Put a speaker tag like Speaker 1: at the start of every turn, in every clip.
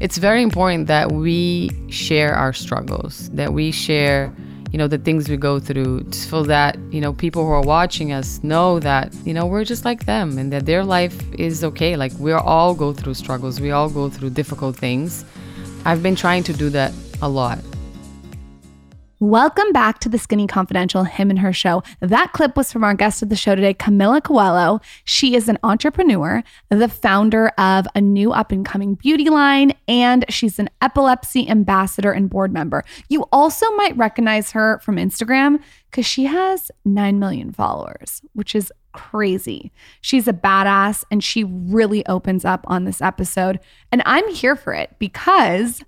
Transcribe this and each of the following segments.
Speaker 1: it's very important that we share our struggles, that we share, you know, the things we go through so that, you know, people who are watching us know that, you know, we're just like them and that their life is okay. Like we all go through struggles, we all go through difficult things. I've been trying to do that a lot.
Speaker 2: Welcome back to the Skinny Confidential Him and Her Show. That clip was from our guest of the show today, Camila Coelho. She is an entrepreneur, the founder of a new up and coming beauty line, and she's an epilepsy ambassador and board member. You also might recognize her from Instagram because she has 9 million followers, which is crazy. She's a badass and she really opens up on this episode. And I'm here for it because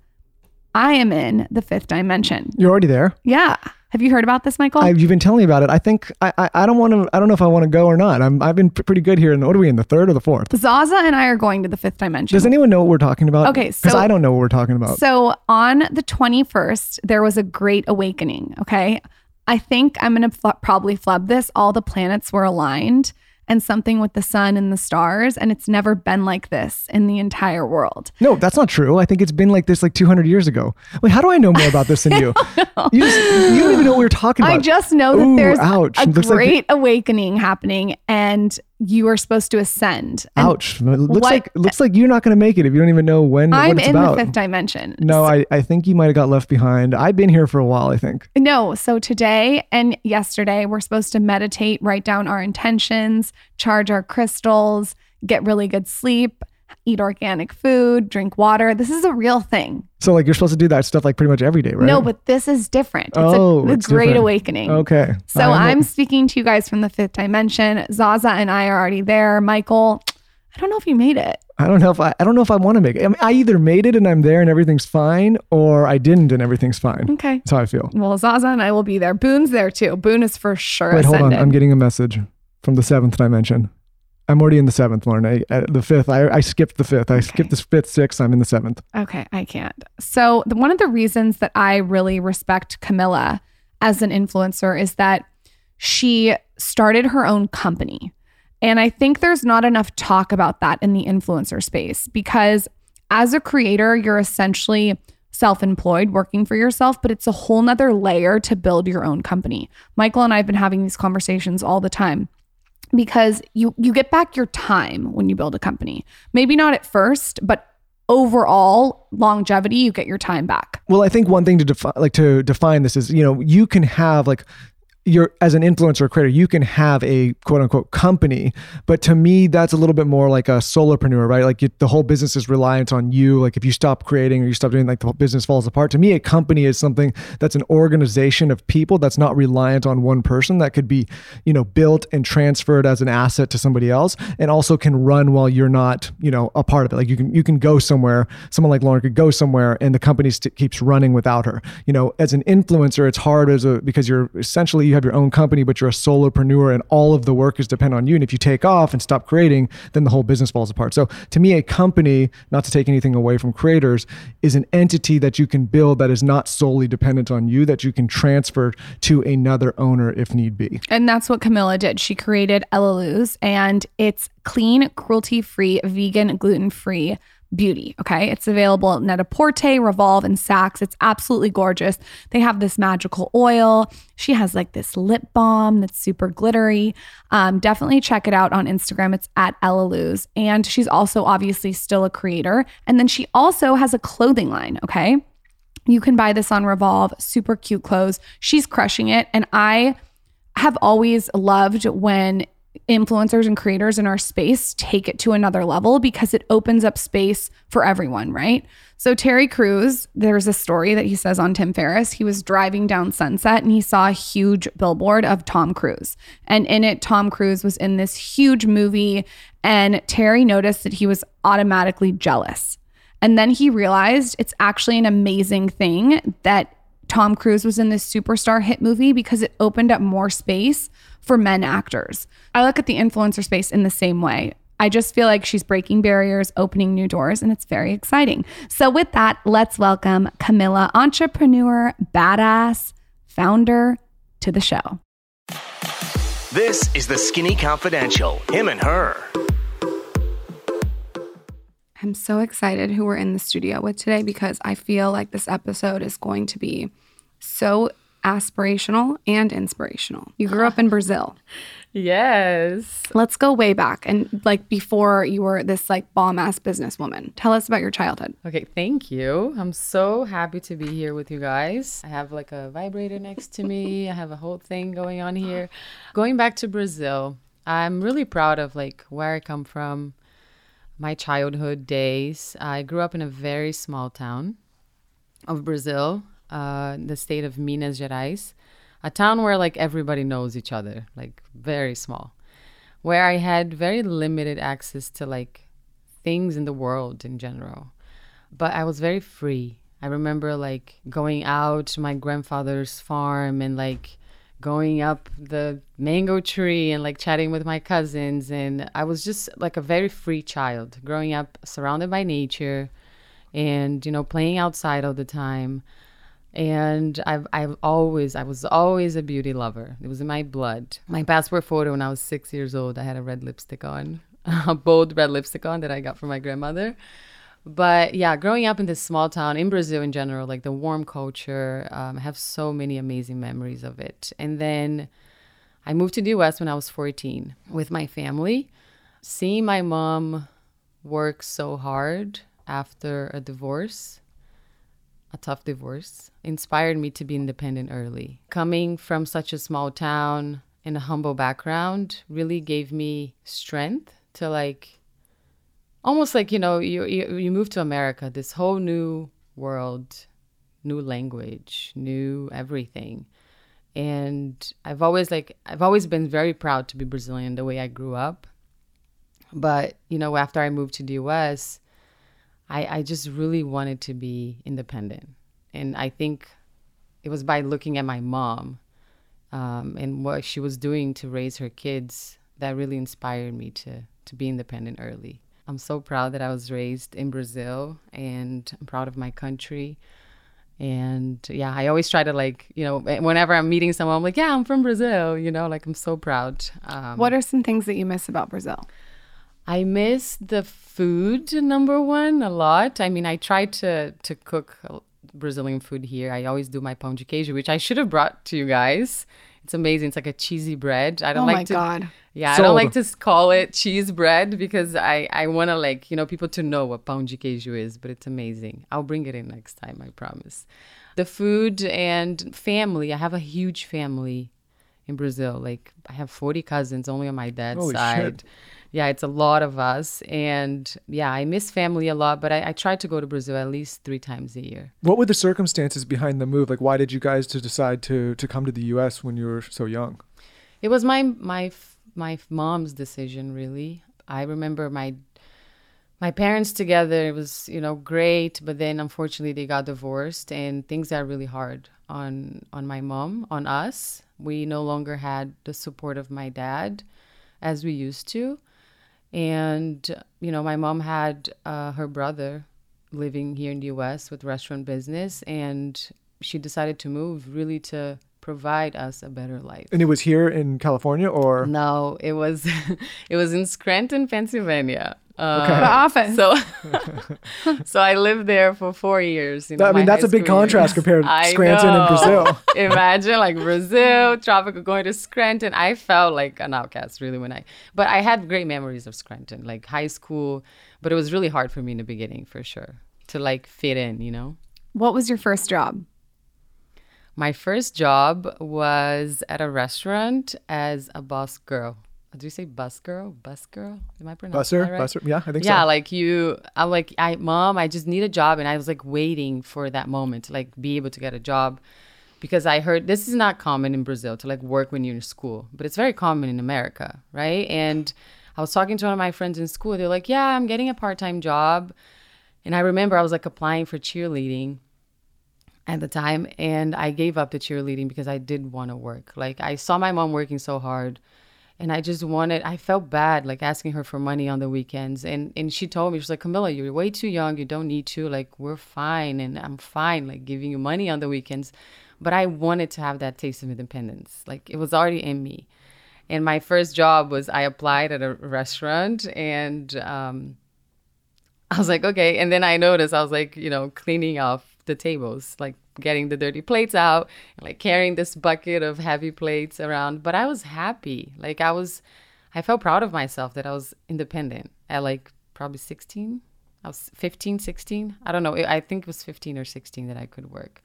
Speaker 2: I am in the fifth dimension.
Speaker 3: You're already there.
Speaker 2: Yeah. Have you heard about this, Michael?
Speaker 3: I, you've been telling me about it. I think I I, I don't want to. I don't know if I want to go or not. I'm I've been p- pretty good here. And what are we in the third or the fourth?
Speaker 2: Zaza and I are going to the fifth dimension.
Speaker 3: Does anyone know what we're talking about?
Speaker 2: Okay,
Speaker 3: because
Speaker 2: so-
Speaker 3: I don't know what we're talking about.
Speaker 2: So on the 21st, there was a great awakening. Okay. I think I'm going to fl- probably flub this. All the planets were aligned and something with the sun and the stars. And it's never been like this in the entire world.
Speaker 3: no, that's not true. I think it's been like this like 200 years ago. Wait, how do I know more about this than you? you, just, you don't even know what we're talking about.
Speaker 2: I just know that
Speaker 3: Ooh,
Speaker 2: there's
Speaker 3: ouch.
Speaker 2: a
Speaker 3: Looks like-
Speaker 2: great awakening happening and you are supposed to ascend. And
Speaker 3: Ouch! It looks
Speaker 2: what-
Speaker 3: like looks like you're not going to make it if you don't even know when
Speaker 2: I'm in
Speaker 3: about.
Speaker 2: the fifth dimension.
Speaker 3: no, I, I think you might have got left behind. I've been here for a while. I think.
Speaker 2: No, so today and yesterday, we're supposed to meditate, write down our intentions, charge our crystals, get really good sleep, eat organic food, drink water. This is a real thing.
Speaker 3: So like you're supposed to do that stuff like pretty much every day, right?
Speaker 2: No, but this is different. It's
Speaker 3: Oh,
Speaker 2: a, a
Speaker 3: it's
Speaker 2: great
Speaker 3: different.
Speaker 2: awakening.
Speaker 3: Okay.
Speaker 2: So I'm speaking to you guys from the fifth dimension. Zaza and I are already there. Michael, I don't know if you made it.
Speaker 3: I don't know if I, I don't know if I want to make it. I, mean, I either made it and I'm there and everything's fine, or I didn't and everything's fine.
Speaker 2: Okay.
Speaker 3: That's how I feel.
Speaker 2: Well, Zaza and I will be there. Boone's there too. Boone is for sure.
Speaker 3: Wait, hold on. I'm getting a message from the seventh dimension. I'm already in the seventh, Lauryn. I, uh, the fifth. I, I skipped the fifth. I skipped the fifth, sixth. I'm in the seventh.
Speaker 2: Okay, I can't. So, the, one of the reasons that I really respect Camila as an influencer is that she started her own company. And I think there's not enough talk about that in the influencer space because as a creator, you're essentially self employed, working for yourself, but it's a whole nother layer to build your own company. Michael and I have been having these conversations all the time because you you get back your time when you build a company. Maybe not at first, but overall longevity, you get your time back.
Speaker 3: Well, I think one thing to define, like to define this is, you know, you can have like you're as an influencer or creator, you can have a quote unquote company, but to me, that's a little bit more like a solopreneur, right? Like you, the whole business is reliant on you. Like if you stop creating or you stop doing, like the whole business falls apart. To me, a company is something that's an organization of people that's not reliant on one person that could be, you know, built and transferred as an asset to somebody else, and also can run while you're not, you know, a part of it. Like you can you can go somewhere. Someone like Lauryn could go somewhere, and the company st- keeps running without her. You know, as an influencer, it's hard as a because you're essentially you have your own company, but you're a solopreneur, and all of the work is depend on you. And if you take off and stop creating, then the whole business falls apart. So to me, a company, not to take anything away from creators, is an entity that you can build that is not solely dependent on you, that you can transfer to another owner if need be.
Speaker 2: And that's what Camila did. She created Elaluz and it's clean, cruelty free, vegan, gluten free beauty. Okay. It's available at Net-a-Porter, Revolve, and Saks. It's absolutely gorgeous. They have this magical oil. She has like this lip balm that's super glittery. Um, definitely check it out on Instagram. It's at Elaluz. And she's also obviously still a creator. And then she also has a clothing line. Okay. You can buy this on Revolve, super cute clothes. She's crushing it. And I have always loved when influencers and creators in our space take it to another level because it opens up space for everyone, right? So Terry Crews, there's a story that he says on Tim Ferriss. He was driving down Sunset and he saw a huge billboard of Tom Cruise. And in it, Tom Cruise was in this huge movie. And Terry noticed that he was automatically jealous. And then he realized it's actually an amazing thing that Tom Cruise was in this superstar hit movie because it opened up more space for men actors. I look at the influencer space in the same way. I just feel like she's breaking barriers, opening new doors, and it's very exciting. So, with that, let's welcome Camila, entrepreneur, badass, founder, to the show.
Speaker 4: This is the Skinny Confidential. Him and her.
Speaker 5: I'm so excited who we're in the studio with today because I feel like this episode is going to be so aspirational and inspirational. You grew up in Brazil.
Speaker 1: Yes.
Speaker 5: Let's go way back and like before you were this like bomb ass businesswoman. Tell us about your childhood.
Speaker 1: Okay, thank you. I'm so happy to be here with you guys. I have like a vibrator next to me. I have a whole thing going on here. Going back to Brazil, I'm really proud of like where I come from, my childhood days. I grew up in a very small town of Brazil, uh, the state of Minas Gerais a town where like everybody knows each other, like very small, where I had very limited access to like things in the world in general. But I was very free. I remember like going out to my grandfather's farm and like going up the mango tree and like chatting with my cousins and I was just like a very free child growing up surrounded by nature and you know playing outside all the time and I've I've always I was always a beauty lover. It was in my blood. My passport photo when I was six years old, I had a red lipstick on, a bold red lipstick on that I got from my grandmother. But yeah, growing up in this small town in Brazil in general, like the warm culture, um, I have so many amazing memories of it. And then I moved to the US when I was 14 with my family. Seeing my mom work so hard after a divorce a tough divorce inspired me to be independent early. Coming from such a small town in a humble background really gave me strength to like almost like you know you you, you move to America this whole new world new language new everything and I've always like I've always been very proud to be Brazilian the way I grew up but you know after I moved to the US I, I just really wanted to be independent. And I think it was by looking at my mom um, and what she was doing to raise her kids that really inspired me to, to be independent early. I'm so proud that I was raised in Brazil and I'm proud of my country. And yeah, I always try to like, you know, whenever I'm meeting someone, I'm like, yeah, I'm from Brazil, you know, like I'm so proud.
Speaker 5: Um, what are some things that you miss about Brazil?
Speaker 1: I miss the food number one a lot. I mean, I try to to cook Brazilian food here. I always do my pão de queijo, which I should have brought to you guys. It's amazing. It's like a cheesy bread. I don't
Speaker 5: oh
Speaker 1: like to.
Speaker 5: God.
Speaker 1: Yeah, Sold. I don't like to call it cheese bread because I I want to like you know people to know what pão de queijo is, but it's amazing. I'll bring it in next time. I promise. The food and family. I have a huge family in Brazil. Like I have 40 cousins only on my dad's
Speaker 3: Holy
Speaker 1: side.
Speaker 3: Shit
Speaker 1: yeah, it's a lot of us. And yeah, I miss family a lot, but I, I try to go to Brazil at least three times a year.
Speaker 3: What were the circumstances behind the move? Like, why did you guys to decide to to come to the U.S. when you were so young?
Speaker 1: It was my my my mom's decision, really. I remember my my parents together. It was you know great, but then unfortunately they got divorced, and things got really hard on on my mom, on us. We no longer had the support of my dad as we used to and, you know, my mom had uh, her brother living here in the US with restaurant business, and she decided to move really to provide us a better life.
Speaker 3: And it was here in California or
Speaker 1: No, it was it was in Scranton, Pennsylvania.
Speaker 5: Uh, okay. The office.
Speaker 1: So, so I lived there for four years. You know,
Speaker 3: I mean, that's a big contrast years. compared to Scranton and Brazil.
Speaker 1: Imagine like Brazil, tropical, going to Scranton. I felt like an outcast really when I, but I had great memories of Scranton, like high school. But it was really hard for me in the beginning, for sure, to like fit in. You know.
Speaker 5: What was your first job?
Speaker 1: My first job was at a restaurant as a boss girl do you say bus girl? Bus girl? Am I pronouncing
Speaker 3: busser?
Speaker 1: that right?
Speaker 3: Busser? Yeah, I think
Speaker 1: yeah, so.
Speaker 3: Yeah,
Speaker 1: like you. I'm like, I mom, I just need a job, and I was like waiting for that moment to like be able to get a job, because I heard this is not common in Brazil to like work when you're in school, but it's very common in America, right? And I was talking to one of my friends in school. They're like, yeah, I'm getting a part time job, and I remember I was like applying for cheerleading, at the time and I gave up the cheerleading because I did want to work. Like I saw my mom working so hard and I just wanted I felt bad like asking her for money on the weekends. And and she told me she's like Camila you're way too young. You don't need to. Like we're fine and I'm fine like giving you money on the weekends. But I wanted to have that taste of independence. Like it was already in me. And my first job was I applied at a restaurant and um I was like okay. And then I noticed I was like you know cleaning off the tables, like getting the dirty plates out, like carrying this bucket of heavy plates around. But I was happy. Like I was, I felt proud of myself that I was independent at like probably 16. I was 15, 16. I don't know. I think it was 15 or 16 that I could work.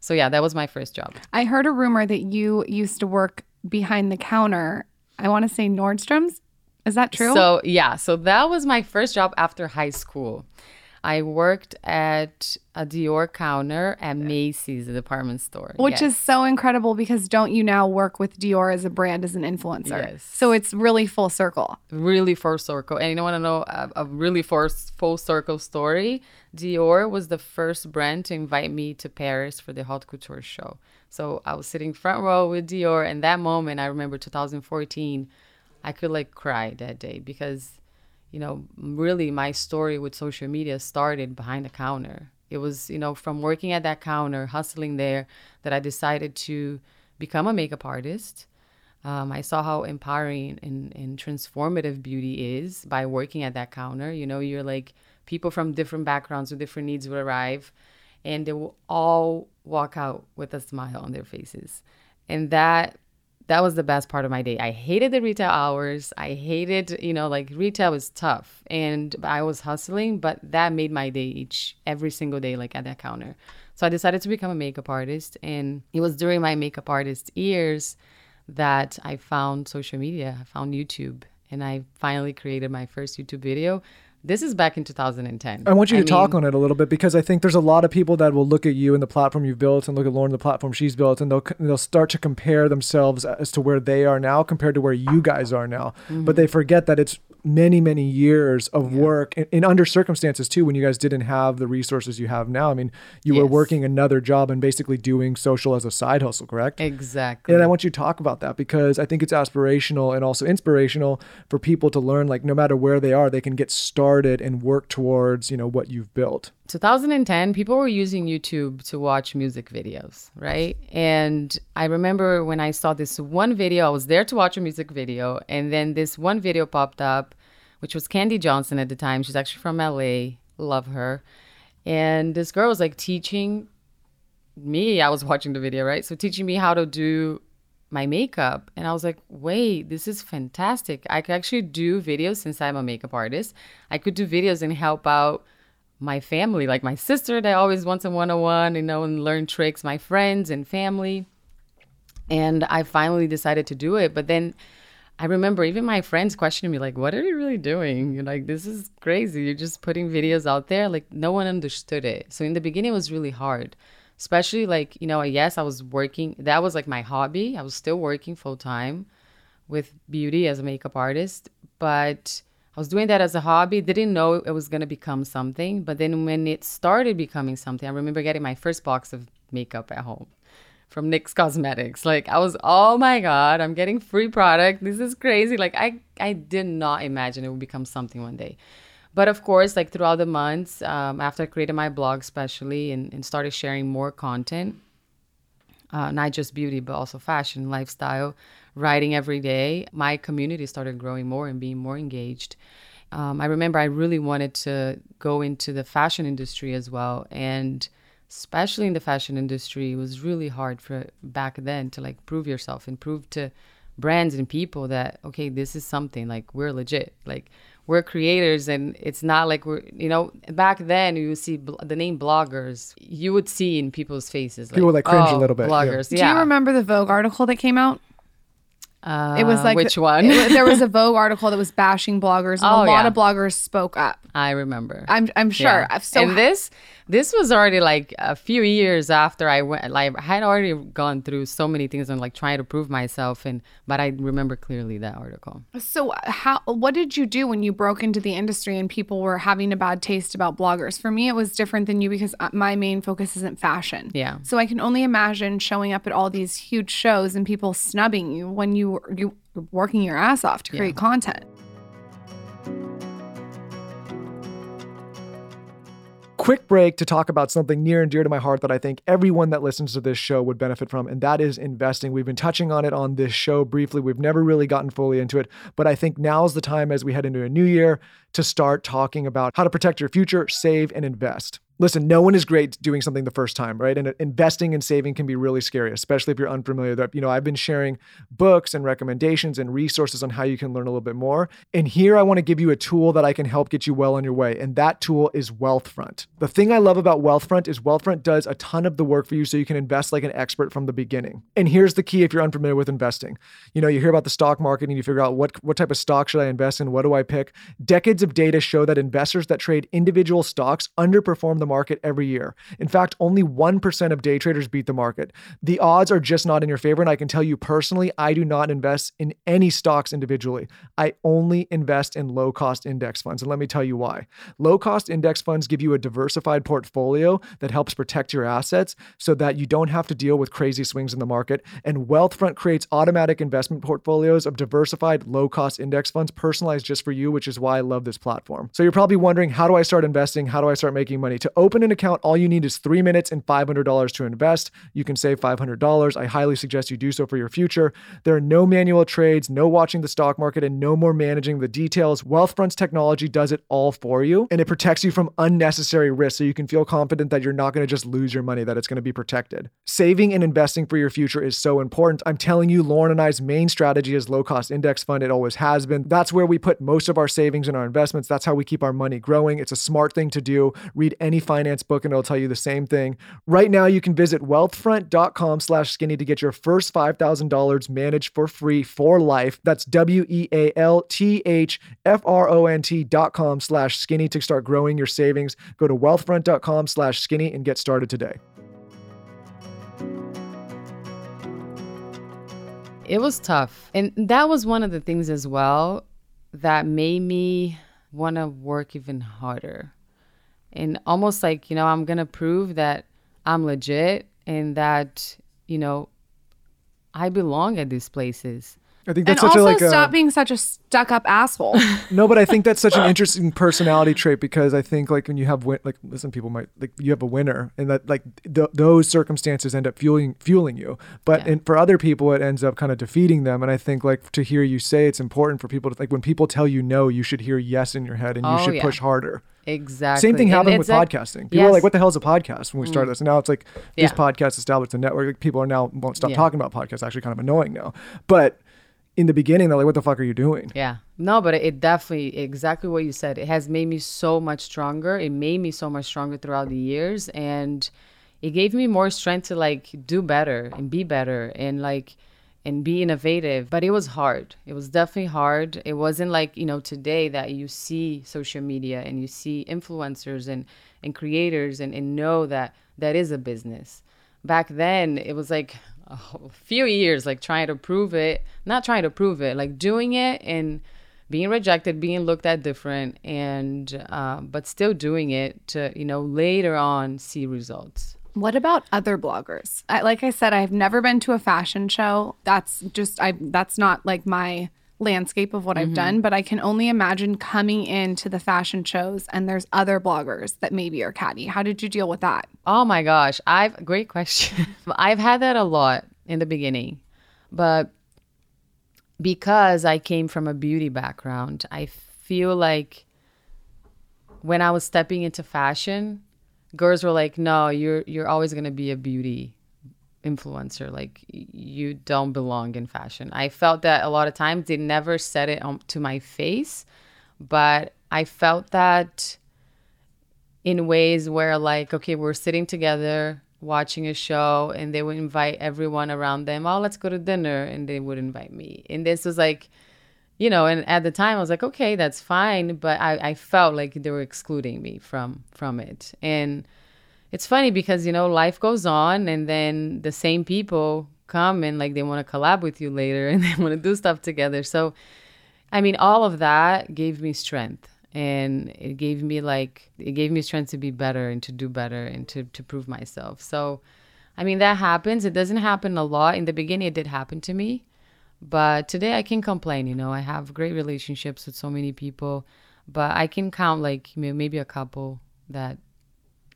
Speaker 1: So yeah, that was my first job.
Speaker 2: I heard a rumor that you used to work behind the counter. I want to say Nordstrom's. Is that true?
Speaker 1: So yeah, so that was my first job after high school. I worked at a Dior counter at Macy's, department store.
Speaker 2: Which
Speaker 1: Yes.
Speaker 2: is so incredible because don't you now work with Dior as a brand as an influencer?
Speaker 1: Yes.
Speaker 2: So it's really full circle.
Speaker 1: really full circle. And you want to know a, uh, a really full, full circle story? Dior was the first brand to invite me to Paris for the haute couture show. So I was sitting front row with Dior, and that moment, I remember 2014, I could like cry that day because, you know, really my story with social media started behind the counter. It was, you know, from working at that counter, hustling there, that I decided to become a makeup artist. Um, I saw how empowering and, and transformative beauty is by working at that counter. You know, you're like people from different backgrounds with different needs will arrive and they will all walk out with a smile on their faces. And that that was the best part of my day. I hated the retail hours. I hated, you know, like retail was tough and I was hustling, but that made my day each every single day like at that counter. So I decided to become a makeup artist and it was during my makeup artist years that I found social media. I found YouTube and I finally created my first YouTube video. This is back in 2010.
Speaker 3: I want you to talk
Speaker 1: mean,
Speaker 3: on it a little bit because I think there's a lot of people that will look at you and the platform you've built and look at Lauryn, the platform she's built, and they'll they'll start to compare themselves as to where they are now compared to where you guys are now. Mm-hmm. But they forget that it's many many years of work in, in under circumstances too when you guys didn't have the resources you have now. I mean, you were working another job and basically doing social as a side hustle, correct?
Speaker 1: Exactly.
Speaker 3: And I want you to talk about that because I think it's aspirational and also inspirational for people to learn like no matter where they are, they can get started and work towards, you know, what you've built.
Speaker 1: 2010, people were using YouTube to watch music videos, right? And I remember when I saw this one video, I was there to watch a music video, and then this one video popped up, which was Kandee Johnson at the time. She's actually from LA, love her. And this girl was like teaching me, I was watching the video, right? So teaching me how to do my makeup. And I was like, wait, this is fantastic. I could actually do videos since I'm a makeup artist. I could do videos and help out my family, like my sister that always wants a one on one, you know, and learn tricks, my friends and family. And I finally decided to do it. But then I remember even my friends questioning me, like, what are you really doing? You're like, this is crazy. You're just putting videos out there. Like, no one understood it. So in the beginning, it was really hard, especially like, you know, yes, I was working. That was like my hobby. I was still working full time with beauty as a makeup artist. But I was doing that as a hobby. Didn't know it was going to become something. But then when it started becoming something, I remember getting my first box of makeup at home from NYX Cosmetics. Like I was, oh my god, I'm getting free product. This is crazy. Like I, I did not imagine it would become something one day. But of course, like throughout the months, um, after I created my blog, especially, and, and started sharing more content, uh, not just beauty, but also fashion, lifestyle, writing every day, my community started growing more and being more engaged. Um, I remember I really wanted to go into the fashion industry as well. And especially in the fashion industry, it was really hard for back then to like prove yourself and prove to brands and people that, okay, this is something like we're legit. Like we're creators and it's not like we're, you know, back then you would see bl- the name bloggers, you would see in people's faces.
Speaker 3: like, People like, cringe a
Speaker 1: "Oh,
Speaker 3: little bit, bloggers yeah."
Speaker 1: Bloggers.
Speaker 2: Do
Speaker 1: Yeah.
Speaker 2: you remember the Vogue article that came out?
Speaker 1: Uh,
Speaker 2: It was like
Speaker 1: which one?
Speaker 2: there was a Vogue article that was bashing bloggers, and
Speaker 1: Oh,
Speaker 2: a lot
Speaker 1: yeah.
Speaker 2: of bloggers spoke up.
Speaker 1: I remember.
Speaker 2: I'm I'm sure.
Speaker 1: Yeah.
Speaker 2: So
Speaker 1: and this this was already like a few years after I went. Like I had already gone through so many things and like trying to prove myself. And but I remember clearly that article.
Speaker 2: So, how what did you do when you broke into the industry and people were having a bad taste about bloggers? For me, it was different than you because uh, my main focus isn't fashion.
Speaker 1: Yeah.
Speaker 2: So I can only imagine showing up at all these huge shows and people snubbing you when you you working your ass off to create content.
Speaker 3: Quick break to talk about something near and dear to my heart that I think everyone that listens to this show would benefit from, and that is investing. We've been touching on it on this show briefly. We've never really gotten fully into it, but I think now's the time as we head into a new year to start talking about how to protect your future, save, and invest. Listen, no one is great doing something the first time, right? And uh, investing and saving can be really scary, especially if you're unfamiliar. You know, I've been sharing books and recommendations and resources on how you can learn a little bit more. And here I want to give you a tool that I can help get you well on your way, and that tool is Wealthfront. The thing I love about Wealthfront is Wealthfront does a ton of the work for you so you can invest like an expert from the beginning. And here's the key if you're unfamiliar with investing. You know, you hear about the stock market and you figure out what what type of stock should I invest in? What do I pick? Decades of data show that investors that trade individual stocks underperform the market every year. In fact, only 1% of day traders beat the market. The odds are just not in your favor. And I can tell you personally, I do not invest in any stocks individually. I only invest in low cost index funds. And let me tell you why. Low cost index funds give you a diversified portfolio that helps protect your assets so that you don't have to deal with crazy swings in the market. And Wealthfront creates automatic investment portfolios of diversified low cost index funds personalized just for you, which is why I love this platform. So you're probably wondering, how do I start investing? How do I start making money? To open an account, all you need is three minutes and $500 to invest. You can save $500. I highly suggest you do so for your future. There are no manual trades, no watching the stock market, and no more managing the details. Wealthfront's technology does it all for you, and it protects you from unnecessary risk so you can feel confident that you're not going to just lose your money, that it's going to be protected. Saving and investing for your future is so important. I'm telling you, Lauryn and I's main strategy is low cost index fund. It always has been. That's where we put most of our savings and our investments. That's how we keep our money growing. It's a smart thing to do. Read any finance book and it'll tell you the same thing. Right now, you can visit wealthfront.com slash skinny to get your first $5,000 managed for free for life. That's W-E-A-L-T-H-F-R-O-N-T dot com slash skinny to start growing your savings. Go to wealthfront.com slash skinny and get started today.
Speaker 1: It was tough. And that was one of the things as well that made me want to work even harder. And almost like, you know, I'm going to prove that I'm legit and that, you know, I belong at these places.
Speaker 3: I think
Speaker 2: And
Speaker 3: that's such
Speaker 2: also
Speaker 3: a like
Speaker 2: stop
Speaker 3: a,
Speaker 2: being such a stuck up asshole.
Speaker 3: no, but I think that's such an interesting personality trait because I think like when you have win- like listen, people might like you have a winner and that like th- those circumstances end up fueling fueling you, but
Speaker 1: Yeah.
Speaker 3: and for other people it ends up kind of defeating them. And I think like to hear you say it's important for people to like when people tell you no, you should hear yes in your head and you
Speaker 1: Oh,
Speaker 3: should
Speaker 1: yeah.
Speaker 3: push harder.
Speaker 1: Exactly.
Speaker 3: Same thing happened with
Speaker 1: like-
Speaker 3: podcasting. People are like,
Speaker 1: Mm.
Speaker 3: "What the hell is a podcast?" When we started this, and now it's like this
Speaker 1: Yeah.
Speaker 3: podcast established a network. Like, people are now won't stop
Speaker 1: Yeah.
Speaker 3: talking about podcasts. Actually, kind of annoying now. But in the beginning, they're like, "What the fuck are you doing?"
Speaker 1: Yeah. No, but it definitely exactly what you said. It has made me so much stronger. It made me so much stronger throughout the years and it gave me more strength to like do better and be better and like and be innovative. But it was hard. It was definitely hard. It wasn't like, you know, today that you see social media and you see influencers and and creators and, and know that that is a business. Back then, it was like a few years like trying to prove it, not trying to prove it, like doing it and being rejected, being looked at different, and uh, but still doing it to you know later on see results.
Speaker 2: What about other bloggers? I, like I said, I've never been to a fashion show. That's just I. That's not like my landscape of what I've mm-hmm. done. But I can only imagine coming into the fashion shows and there's other bloggers that maybe are catty. How did you deal with that?
Speaker 1: Oh my gosh, I've great question. I've had that a lot in the beginning, but because I came from a beauty background, I feel like when I was stepping into fashion, girls were like, "No, you're you're always gonna be a beauty influencer. Like you don't belong in fashion." I felt that a lot of times they never said it to my face, but I felt that in ways where like okay we're sitting together watching a show and they would invite everyone around them oh let's go to dinner and they would invite me and this was like you know and at the time i was like okay that's fine but i, I felt like they were excluding me from from it and it's funny because you know life goes on and then the same people come and like they want to collab with you later and they want to do stuff together. So i mean all of that gave me strength and it gave me like it gave me strength to be better and to do better and to to prove myself. So i mean that happens. It doesn't happen a lot. In the beginning it did happen to me but today i can complain you know. I have great relationships with so many people but i can count like maybe a couple that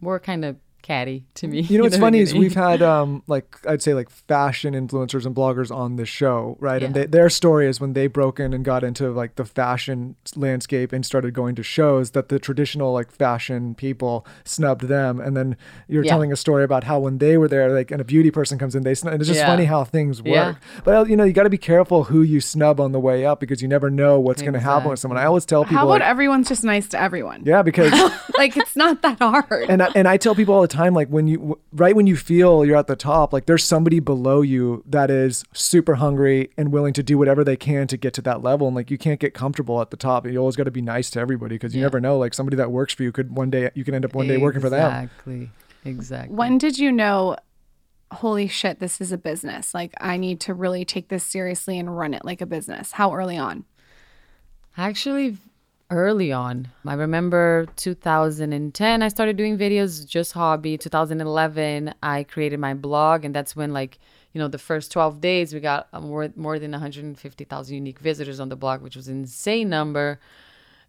Speaker 1: were kind of catty to me
Speaker 3: You know
Speaker 1: in
Speaker 3: what's funny is we've had um like I'd say like fashion influencers and bloggers on this show, right? And they, their story is when they broke in and got into like the fashion landscape and started going to shows that the traditional like fashion people snubbed them, and then you're
Speaker 1: Yeah.
Speaker 3: telling a story about how when they were there, like and a beauty person comes in, they snub. And it's just
Speaker 1: Yeah.
Speaker 3: funny how things work.
Speaker 1: Yeah.
Speaker 3: But you know you got to be careful who you snub on the way up because you never know what's going to happen with someone. I always tell people
Speaker 5: How about
Speaker 3: like,
Speaker 5: everyone's just nice to everyone?
Speaker 3: yeah because.
Speaker 5: like it's not that hard.
Speaker 3: and I, and I tell people all the time like when you w- right when you feel you're at the top like there's somebody below you that is super hungry and willing to do whatever they can to get to that level and like you can't get comfortable at the top. You always got to be nice to everybody because you
Speaker 1: Yeah.
Speaker 3: never know like somebody that works for you could one day you can end up one day working for them.
Speaker 1: Exactly. Exactly.
Speaker 5: When did you know holy shit this is a business. Like i need to really take this seriously and run it like a business. How early on?
Speaker 1: Actually, early on. I remember 2010, I started doing videos, just hobby. 2011, I created my blog, and that's when, like, you know, the first 12 days, we got uh, more, more than 150,000 unique visitors on the blog, which was an insane number.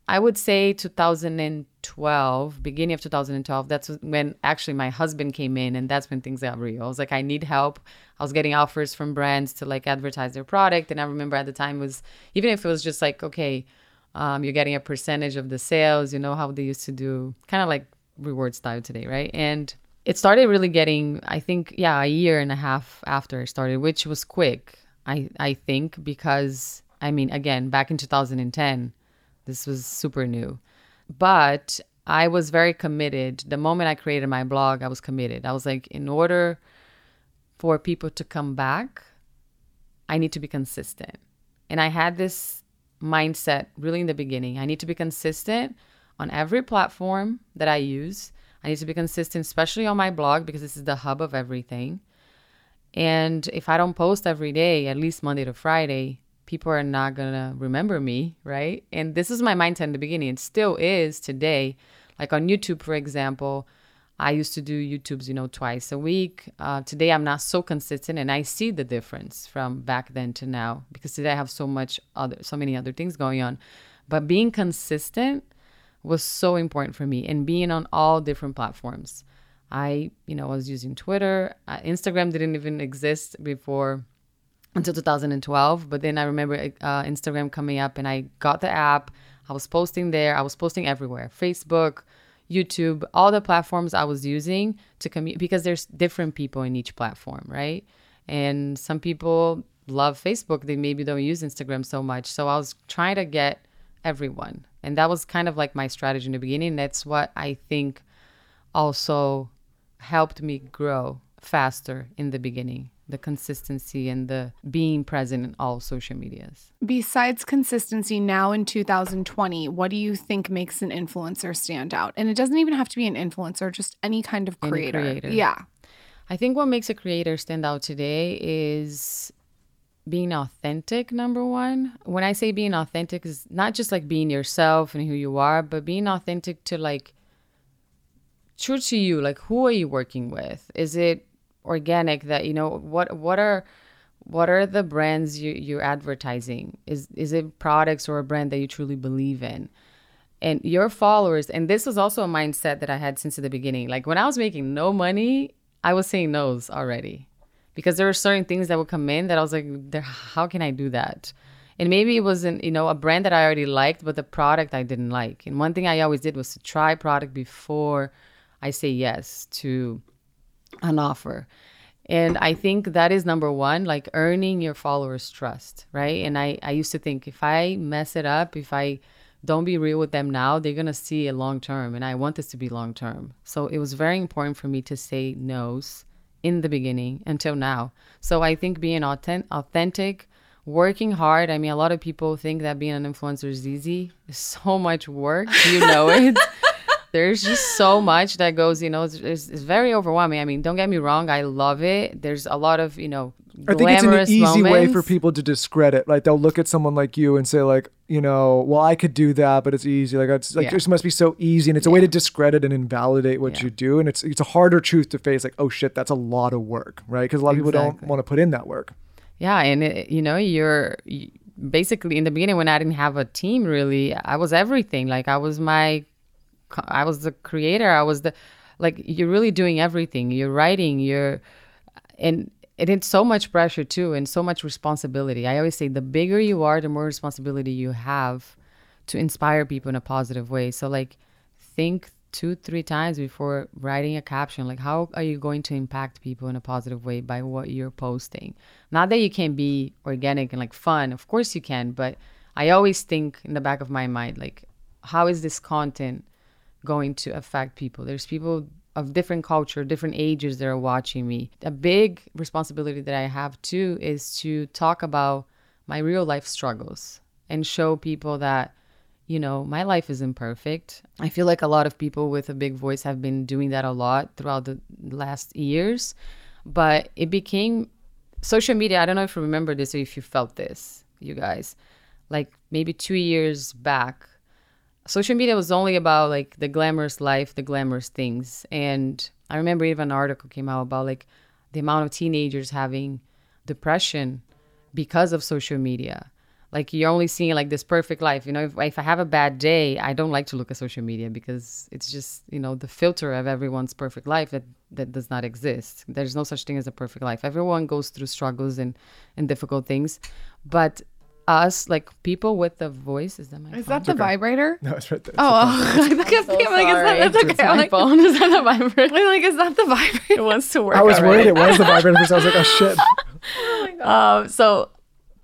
Speaker 1: I would say 2012, beginning of 2012, that's when actually my husband came in and that's when things got real. I was like, I need help. I was getting offers from brands to like advertise their product. And I remember at the time was, even if it was just like, okay, um, you're getting a percentage of the sales, you know how they used to do kind of like rewardStyle today, right? And it started really getting, I think, yeah, a year and a half after it started, which was quick, I, I think, because I mean, again, back in 2010, this was super new. But I was very committed. The moment I created my blog, I was committed. I was like, in order for people to come back, I need to be consistent. And I had this mindset really in the beginning. I need to be consistent on every platform that I use. I need to be consistent, especially on my blog, because this is the hub of everything. And if I don't post every day, at least Monday to Friday, people are not going to remember me, right? And this is my mindset in the beginning. It still is today. Like on YouTube, for example, I used to do YouTubes, you know, twice a week. Uh, today, I'm not so consistent, and I see the difference from back then to now because today I have so much other, so many other things going on. But being consistent was so important for me, and being on all different platforms. I, you know, was using Twitter. Uh, Instagram didn't even exist before until 2012. But then I remember uh, Instagram coming up, and I got the app. I was posting there. I was posting everywhere: Facebook, YouTube, all the platforms I was using to commute because there's different people in each platform, right? And some people love Facebook. They maybe don't use Instagram so much. So I was trying to get everyone, and that was kind of like my strategy in the beginning. That's what I think also helped me grow faster in the beginning the consistency and the being present in all social medias.
Speaker 5: Besides consistency now in 2020, what do you think makes an influencer stand out? And it doesn't even have to be an influencer, just any kind of creator.
Speaker 1: creator.
Speaker 5: Yeah.
Speaker 1: I think what makes a creator stand out today is being authentic number one when i say being authentic is not just like being yourself and who you are but being authentic to like true to you like who are you working with is it organic that you know what what are what are the brands you, you're advertising? Is is it products or a brand that you truly believe in? And your followers and this was also a mindset that i had since the beginning. Like when i was making no money i was saying no's already because there were certain things that would come in that i was like how can i do that? And maybe it wasn't you know a brand that i already liked but the product i didn't like. And one thing i always did was to try product before i say yes to an offer. And i think that is number one like earning your followers trust right? And i i used to think if i mess it up if i don't be real with them now they're to see it long term and i want this to be long term. So it was very important for me to say no's in the beginning until now. So i think being authentic, authentic working hard i mean a lot of people think that being an influencer is easy. It's so much work you know it there's just so much that goes, you know, it's, it's, it's very overwhelming. I mean, don't get me wrong, I love it. There's a lot of, you know,
Speaker 3: I think it's an
Speaker 1: glamorous
Speaker 3: easy way for people to discredit. Like they'll look at someone like you and say, like, you know, well, I could do that, but it's easy. Like it's like
Speaker 1: Yeah.
Speaker 3: this must be so easy, and it's a way to discredit and invalidate what
Speaker 1: Yeah.
Speaker 3: you do, and it's it's a harder truth to face. Like, oh shit, that's a lot of work, right? Because a lot of people don't want to put in that work.
Speaker 1: Yeah, and it, you know, you're y- basically in the beginning when I didn't have a team really, I was everything. Like I was my I was the creator. I was the like you're really doing everything. You're writing, you're and and it's so much pressure too and so much responsibility. I always say the bigger you are, the more responsibility you have to inspire people in a positive way. So like think two, three times before writing a caption. Like how are you going to impact people in a positive way by what you're posting? Not that you can be organic and like fun. Of course you can, but I always think in the back of my mind, like, how is this content going to affect people? There's people of different culture, different ages that are watching me. A big responsibility that I have too is to talk about my real life struggles and show people that, you know, my life isn't perfect. I feel like a lot of people with a big voice have been doing that a lot throughout the last years, but it became social media. I don't know if you remember this or if you felt this, you guys. Like maybe two years back, social media was only about like the glamorous life, the glamorous things. And I remember even an article came out about like the amount of teenagers having depression because of social media. Like you're only seeing like this perfect life. You know, if, if I have a bad day, I don't like to look at social media because it's just, you know, the filter of everyone's perfect life that, that does not exist. There's no such thing as a perfect life. Everyone goes through struggles and, and difficult things. But us, like people with a voice, is that my
Speaker 6: Is
Speaker 1: phone?
Speaker 6: that the vibrator?
Speaker 3: No, it's right there.
Speaker 6: Oh, oh. I think I'm
Speaker 1: So
Speaker 6: like, is that, that's okay.
Speaker 1: It's my
Speaker 6: like,
Speaker 1: phone. Is that the vibrator?
Speaker 6: I'm like, is that the vibrator?
Speaker 1: It wants to work.
Speaker 3: I was
Speaker 1: already.
Speaker 3: worried it was the vibrator, so I was like, oh shit. Oh my god.
Speaker 1: um, so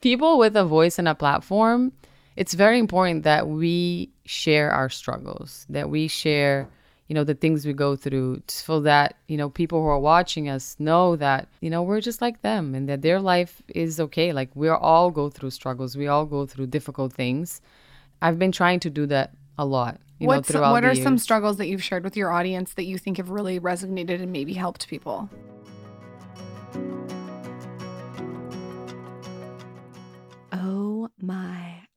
Speaker 1: people with a voice and a platform, it's very important that we share our struggles, that we share, you know, the things we go through so that, you know, people who are watching us know that, you know, we're just like them and that their life is okay. Like we all go through struggles. We all go through difficult things. I've been trying to do that a lot, you know,
Speaker 6: What's,
Speaker 1: throughout
Speaker 6: what
Speaker 1: the
Speaker 6: are some struggles that you've shared with your audience that you think have really resonated and maybe helped people?
Speaker 2: Oh my gosh.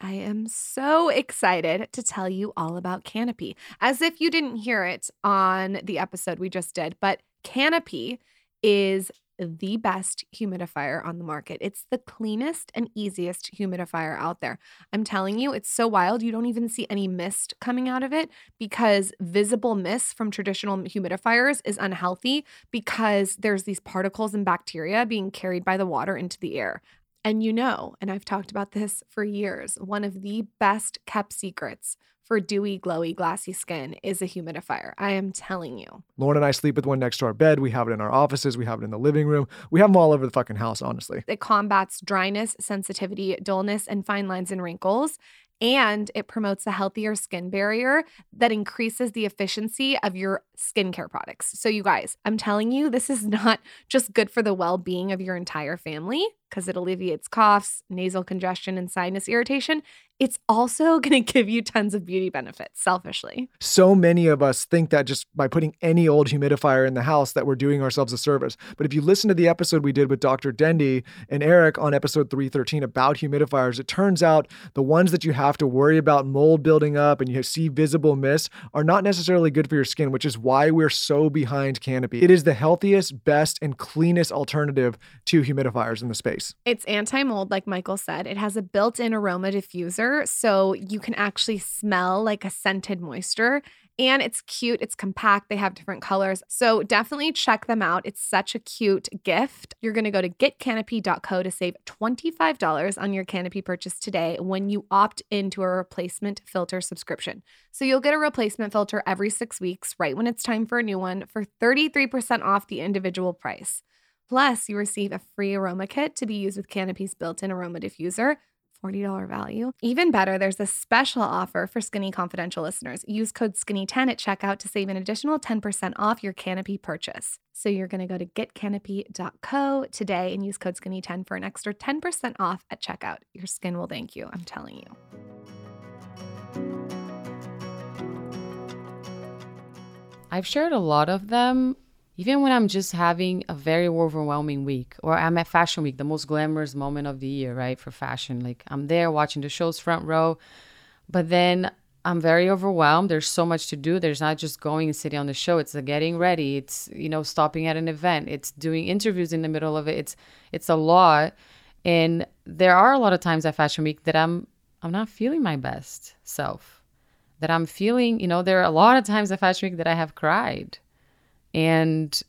Speaker 2: I am so excited to tell you all about Canopy. As if you didn't hear it on the episode we just did, but Canopy is the best humidifier on the market. It's the cleanest and easiest humidifier out there. I'm telling you, it's so wild. You don't even see any mist coming out of it because visible mist from traditional humidifiers is unhealthy because there's these particles and bacteria being carried by the water into the air. And you know, and I've talked about this for years, one of the best kept secrets for dewy, glowy, glassy skin is a humidifier. I am telling you.
Speaker 3: Lauryn and I sleep with one next to our bed. We have it in our offices. We have it in the living room. We have them all over the fucking house, honestly.
Speaker 2: It combats dryness, sensitivity, dullness, and fine lines and wrinkles. And it promotes a healthier skin barrier that increases the efficiency of your skincare products. So, you guys, I'm telling you, this is not just good for the well being of your entire family because it alleviates coughs, nasal congestion, and sinus irritation. It's also going to give you tons of beauty benefits, selfishly.
Speaker 3: So many of us think that just by putting any old humidifier in the house that we're doing ourselves a service. But if you listen to the episode we did with Dr. Dendy and Eric on episode 313 about humidifiers, it turns out the ones that you have to worry about mold building up and you see visible mist are not necessarily good for your skin, which is why we're so behind Canopy. It is the healthiest, best, and cleanest alternative to humidifiers in the space.
Speaker 2: It's anti mold, like Michael said. It has a built in aroma diffuser, so you can actually smell like a scented moisture. And it's cute, it's compact, they have different colors. So definitely check them out. It's such a cute gift. You're gonna go to getcanopy.co to save $25 on your Canopy purchase today when you opt into a replacement filter subscription. So you'll get a replacement filter every six weeks, right when it's time for a new one, for 33% off the individual price. Plus, you receive a free aroma kit to be used with Canopy's built in aroma diffuser. $40 value. Even better, there's a special offer for Skinny Confidential listeners. Use code SKINNY10 at checkout to save an additional 10% off your Canopy purchase. So you're going to go to getcanopy.co today and use code SKINNY10 for an extra 10% off at checkout. Your skin will thank you, I'm telling you.
Speaker 1: I've shared a lot of them, even when I'm just having a very overwhelming week, or I'm at Fashion Week, the most glamorous moment of the year, right? For fashion. Like I'm there watching the shows front row, but then I'm very overwhelmed. There's so much to do. There's not just going and sitting on the show. It's the getting ready. It's, you know, stopping at an event. It's doing interviews in the middle of it. It's it's a lot. And there are a lot of times at Fashion Week that I'm I'm not feeling my best self that I'm feeling, you know, there are a lot of times at Fashion Week that I have cried. And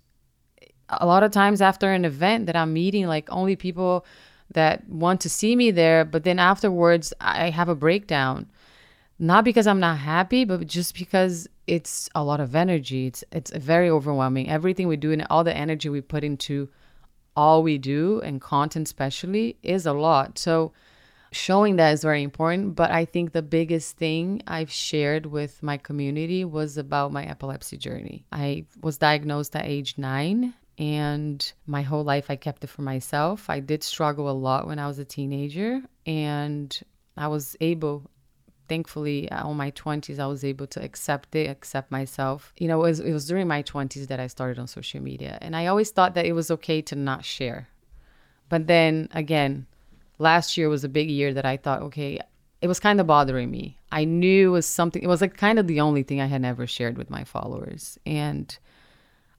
Speaker 1: a lot of times after an event that I'm meeting like only people that want to see me there, but then afterwards I have a breakdown. Not because I'm not happy, but just because it's a lot of energy. It's it's very overwhelming. Everything we do and all the energy we put into all we do and content especially is a lot. So showing that is very important. But I think the biggest thing I've shared with my community was about my epilepsy journey. I was diagnosed at age nine. And my whole life, I kept it for myself. I did struggle a lot when I was a teenager. And I was able, thankfully, uh, all my 20s, I was able to accept it, accept myself. You know, it was, it was during my 20s that I started on social media. And I always thought that it was okay to not share. But then again, last year was a big year that I thought, okay, it was kind of bothering me. I knew it was something, it was like kind of the only thing I had never shared with my followers. And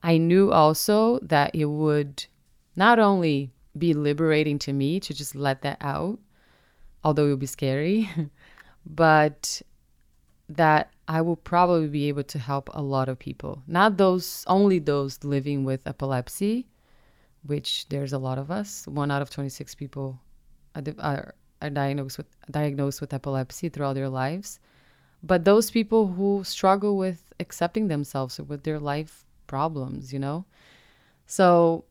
Speaker 1: I knew also that it would not only be liberating to me to just let that out, although it would be scary, but that I will probably be able to help a lot of people. Not those, only those living with epilepsy, which there's a lot of us. One out of 26 people are, are diagnosed with diagnosed with epilepsy throughout their lives. But those people who struggle with accepting themselves with their life problems you know? So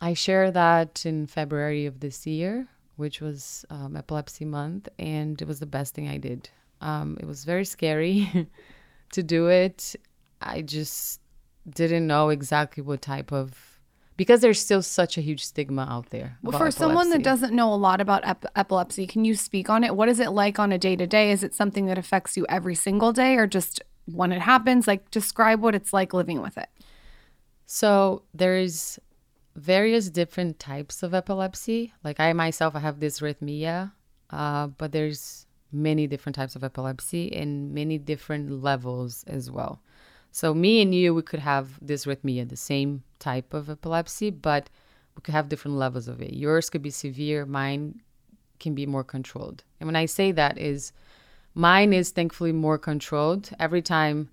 Speaker 1: i share that in february of this year which was um, epilepsy month and it was the best thing i did. Um, it was very scary to do it. I just didn't know exactly what type of because there's still such a huge stigma out there.
Speaker 2: Well, for someone that doesn't know a lot about ep- epilepsy, can you speak on it? What is it like on a day to day? Is it something that affects you every single day or just when it happens? Like, describe what it's like living with it.
Speaker 1: So, there's various different types of epilepsy. Like, I myself, I have dysrhythmia, uh, but there's many different types of epilepsy and many different levels as well. So me and you, we could have dysrhythmia, the same type of epilepsy, but we could have different levels of it. Yours could be severe, mine can be more controlled. And when I say that is mine is thankfully more controlled. Every time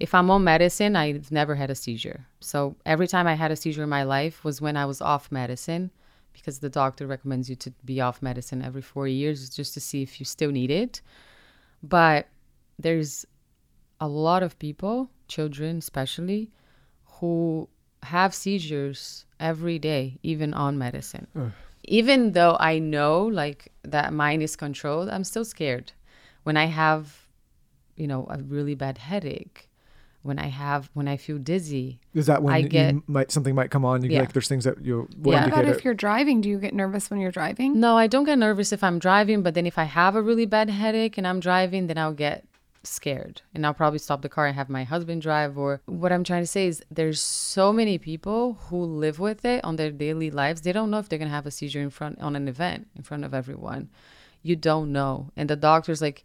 Speaker 1: if I'm on medicine, I've never had a seizure. So every time I had a seizure in my life was when I was off medicine because the doctor recommends you to be off medicine every 4 years just to see if you still need it. But there's a lot of people children especially who have seizures every day even on medicine even though i know like that mine is controlled i'm still scared when i have you know a really bad headache when i have when i feel dizzy
Speaker 3: is that when
Speaker 1: I get,
Speaker 3: you might something might come on you
Speaker 1: Yeah.
Speaker 3: like there's things that you
Speaker 2: What
Speaker 1: Yeah.
Speaker 2: about if
Speaker 3: it.
Speaker 2: you're driving? Do you get nervous when you're driving?
Speaker 1: no i don't get nervous if i'm driving but then if i have a really bad headache and i'm driving then i'll get scared. And I'll probably stop the car and have my husband drive or what I'm trying to say is there's so many people who live with it on their daily lives. They don't know if they're going to have a seizure in front on an event in front of everyone. You don't know. And the doctor's like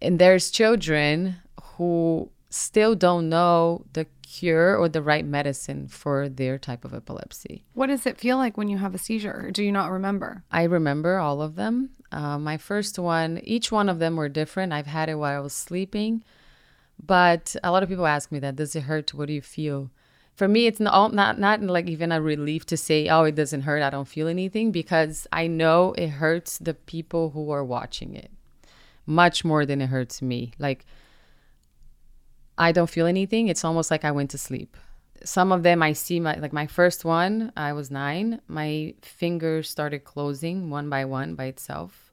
Speaker 1: and there's children who still don't know the cure or the right medicine for their type of epilepsy
Speaker 2: What does it feel like when you have a seizure? Do you not remember?
Speaker 1: I remember all of them. Uh, my first one, each one of them were different. I've had it while I was sleeping, but a lot of people ask me that. Does it hurt? What do you feel? For me, it's not not not like even a relief to say, "Oh, it doesn't hurt. I don't feel anything," because I know it hurts the people who are watching it much more than it hurts me. Like I don't feel anything. It's almost like I went to sleep some of them I see my like my first one, I was nine. My fingers started closing one by one by itself.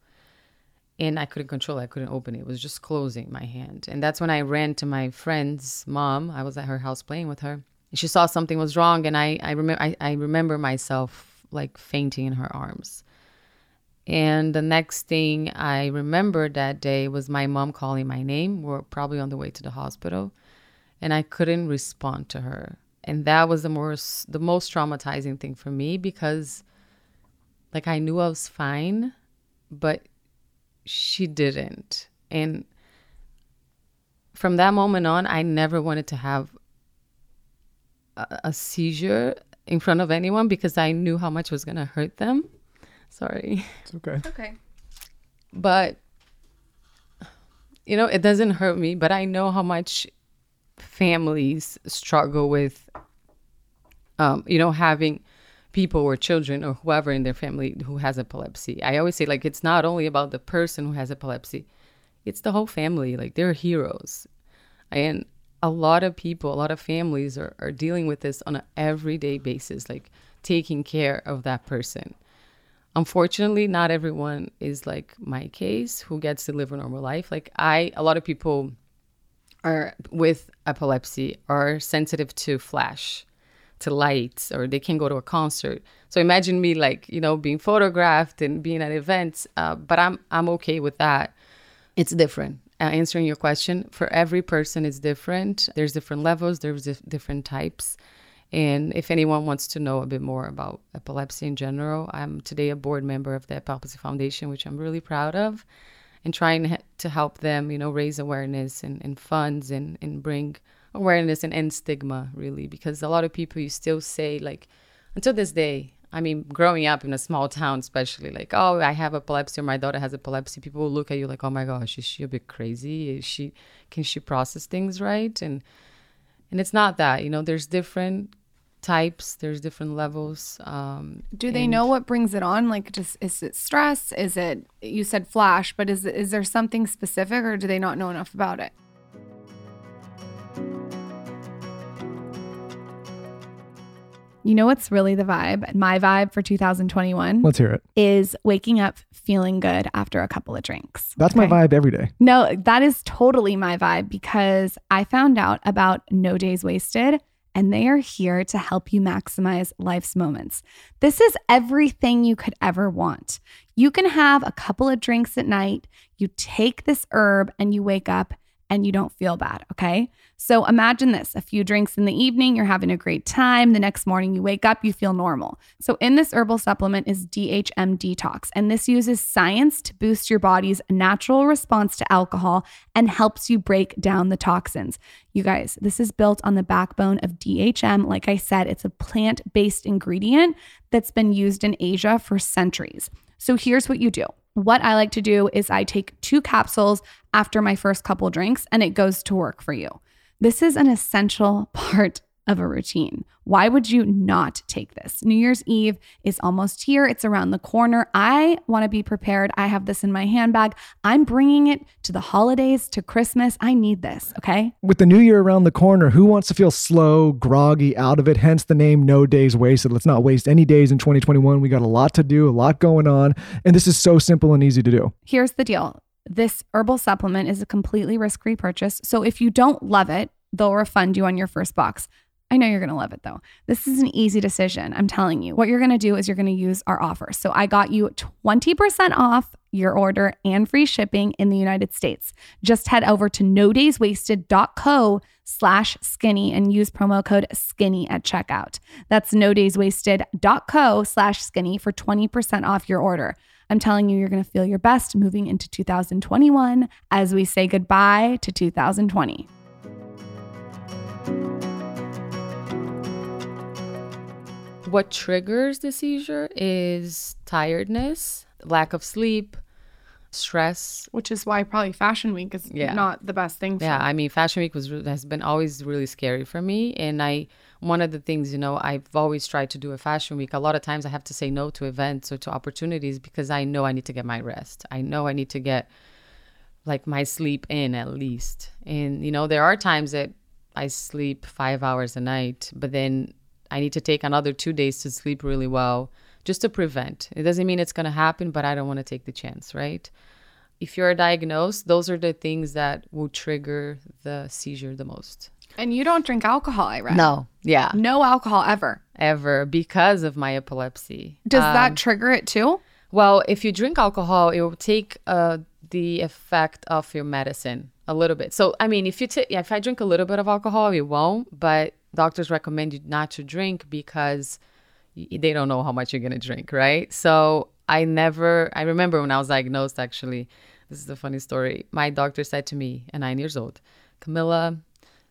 Speaker 1: And I couldn't control it. I couldn't open it. It was just closing my hand. And that's when I ran to my friend's mom. I was at her house playing with her. And she saw something was wrong. And I, I remember I, I remember myself like fainting in her arms. And the next thing I remembered that day was my mom calling my name. We're probably on the way to the hospital and I couldn't respond to her. And that was the most the most traumatizing thing for me because like I knew I was fine, but she didn't. And from that moment on, I never wanted to have a, a seizure in front of anyone because I knew how much was going to hurt them. Sorry.
Speaker 3: It's okay.
Speaker 2: Okay.
Speaker 1: But you know, it doesn't hurt me, but I know how much families struggle with um, you know, having people or children or whoever in their family who has epilepsy. I always say like it's not only about the person who has epilepsy. It's the whole family. Like they're heroes. And a lot of people, a lot of families are, are dealing with this on an everyday basis, like taking care of that person. Unfortunately, not everyone is like my case who gets to live a normal life. Like I, a lot of people are with epilepsy are sensitive to flash, to lights, or they can go to a concert. So imagine me like you know being photographed and being at events, uh, but I'm I'm okay with that. It's different. Uh, answering your question, for every person is different. There's different levels. There's dif- different types. And if anyone wants to know a bit more about epilepsy in general, I'm today a board member of the Epilepsy Foundation, which I'm really proud of, and trying to help them, you know, raise awareness and, and funds and, and bring awareness and end stigma, really, because a lot of people you still say, like, until this day, I mean, growing up in a small town, especially, like, oh, I have epilepsy or my daughter has epilepsy, people will look at you like, oh my gosh, is she a bit crazy? Is she, can she process things right? And, and it's not that, you know, there's different types, there's different levels. Um,
Speaker 2: Do they know what brings it on? Like, just is it stress? Is it you said flash, but is is there something specific, or do they not know enough about it? You know what's really the vibe? My vibe for 2021
Speaker 3: Let's hear it.
Speaker 2: is waking up feeling good after a couple of drinks.
Speaker 3: That's my vibe every day.
Speaker 2: No, that is totally my vibe because I found out about No Days Wasted and they are here to help you maximize life's moments. This is everything you could ever want. You can have a couple of drinks at night, you take this herb, and you wake up and you don't feel bad, okay? So imagine this a few drinks in the evening, you're having a great time. The next morning, you wake up, you feel normal. So, in this herbal supplement is DHM Detox, and this uses science to boost your body's natural response to alcohol and helps you break down the toxins. You guys, this is built on the backbone of DHM. Like I said, it's a plant based ingredient that's been used in Asia for centuries. So, here's what you do. What I like to do is I take two capsules after my first couple drinks and it goes to work for you. This is an essential part of a routine. Why would you not take this? New Year's Eve is almost here, it's around the corner. I want to be prepared. I have this in my handbag. I'm bringing it to the holidays, to Christmas. I need this, okay?
Speaker 3: With the new year around the corner, who wants to feel slow, groggy, out of it? Hence the name No Days Wasted. Let's not waste any days in 2021. We got a lot to do, a lot going on. And this is so simple and easy to do.
Speaker 2: Here's the deal this herbal supplement is a completely risk free purchase. So if you don't love it, they'll refund you on your first box. I know you're going to love it though. This is an easy decision. I'm telling you. What you're going to do is you're going to use our offer. So I got you 20% off your order and free shipping in the United States. Just head over to nodayswasted.co slash skinny and use promo code skinny at checkout. That's nodayswasted.co slash skinny for 20% off your order. I'm telling you, you're going to feel your best moving into 2021 as we say goodbye to 2020.
Speaker 1: What triggers the seizure is tiredness, lack of sleep, stress.
Speaker 2: Which is why probably Fashion Week is
Speaker 1: Yeah.
Speaker 2: not the best thing for
Speaker 1: Yeah, I mean, Fashion Week was has been always really scary for me, and I one of the things you know I've always tried to do a Fashion Week. A lot of times I have to say no to events or to opportunities because I know I need to get my rest. I know I need to get like my sleep in at least. And you know, there are times that I sleep five hours a night, but then I need to take another two days to sleep really well just to prevent. It doesn't mean it's going to happen, but I don't want to take the chance, right? If you're diagnosed, those are the things that will trigger the seizure the most.
Speaker 2: And you don't drink alcohol, I read.
Speaker 1: No, yeah,
Speaker 2: No alcohol ever.
Speaker 1: ever because of my epilepsy.
Speaker 2: Does
Speaker 1: Um,
Speaker 2: that trigger it too?
Speaker 1: Well, if you drink alcohol, it will take uh, the effect of your medicine a little bit. So I mean, if you t- if I drink a little bit of alcohol, it won't. But doctors recommend you not to drink because they don't know how much you're gonna drink, right? So I never. I remember when I was diagnosed. Actually, this is a funny story. My doctor said to me at nine years old, Camila.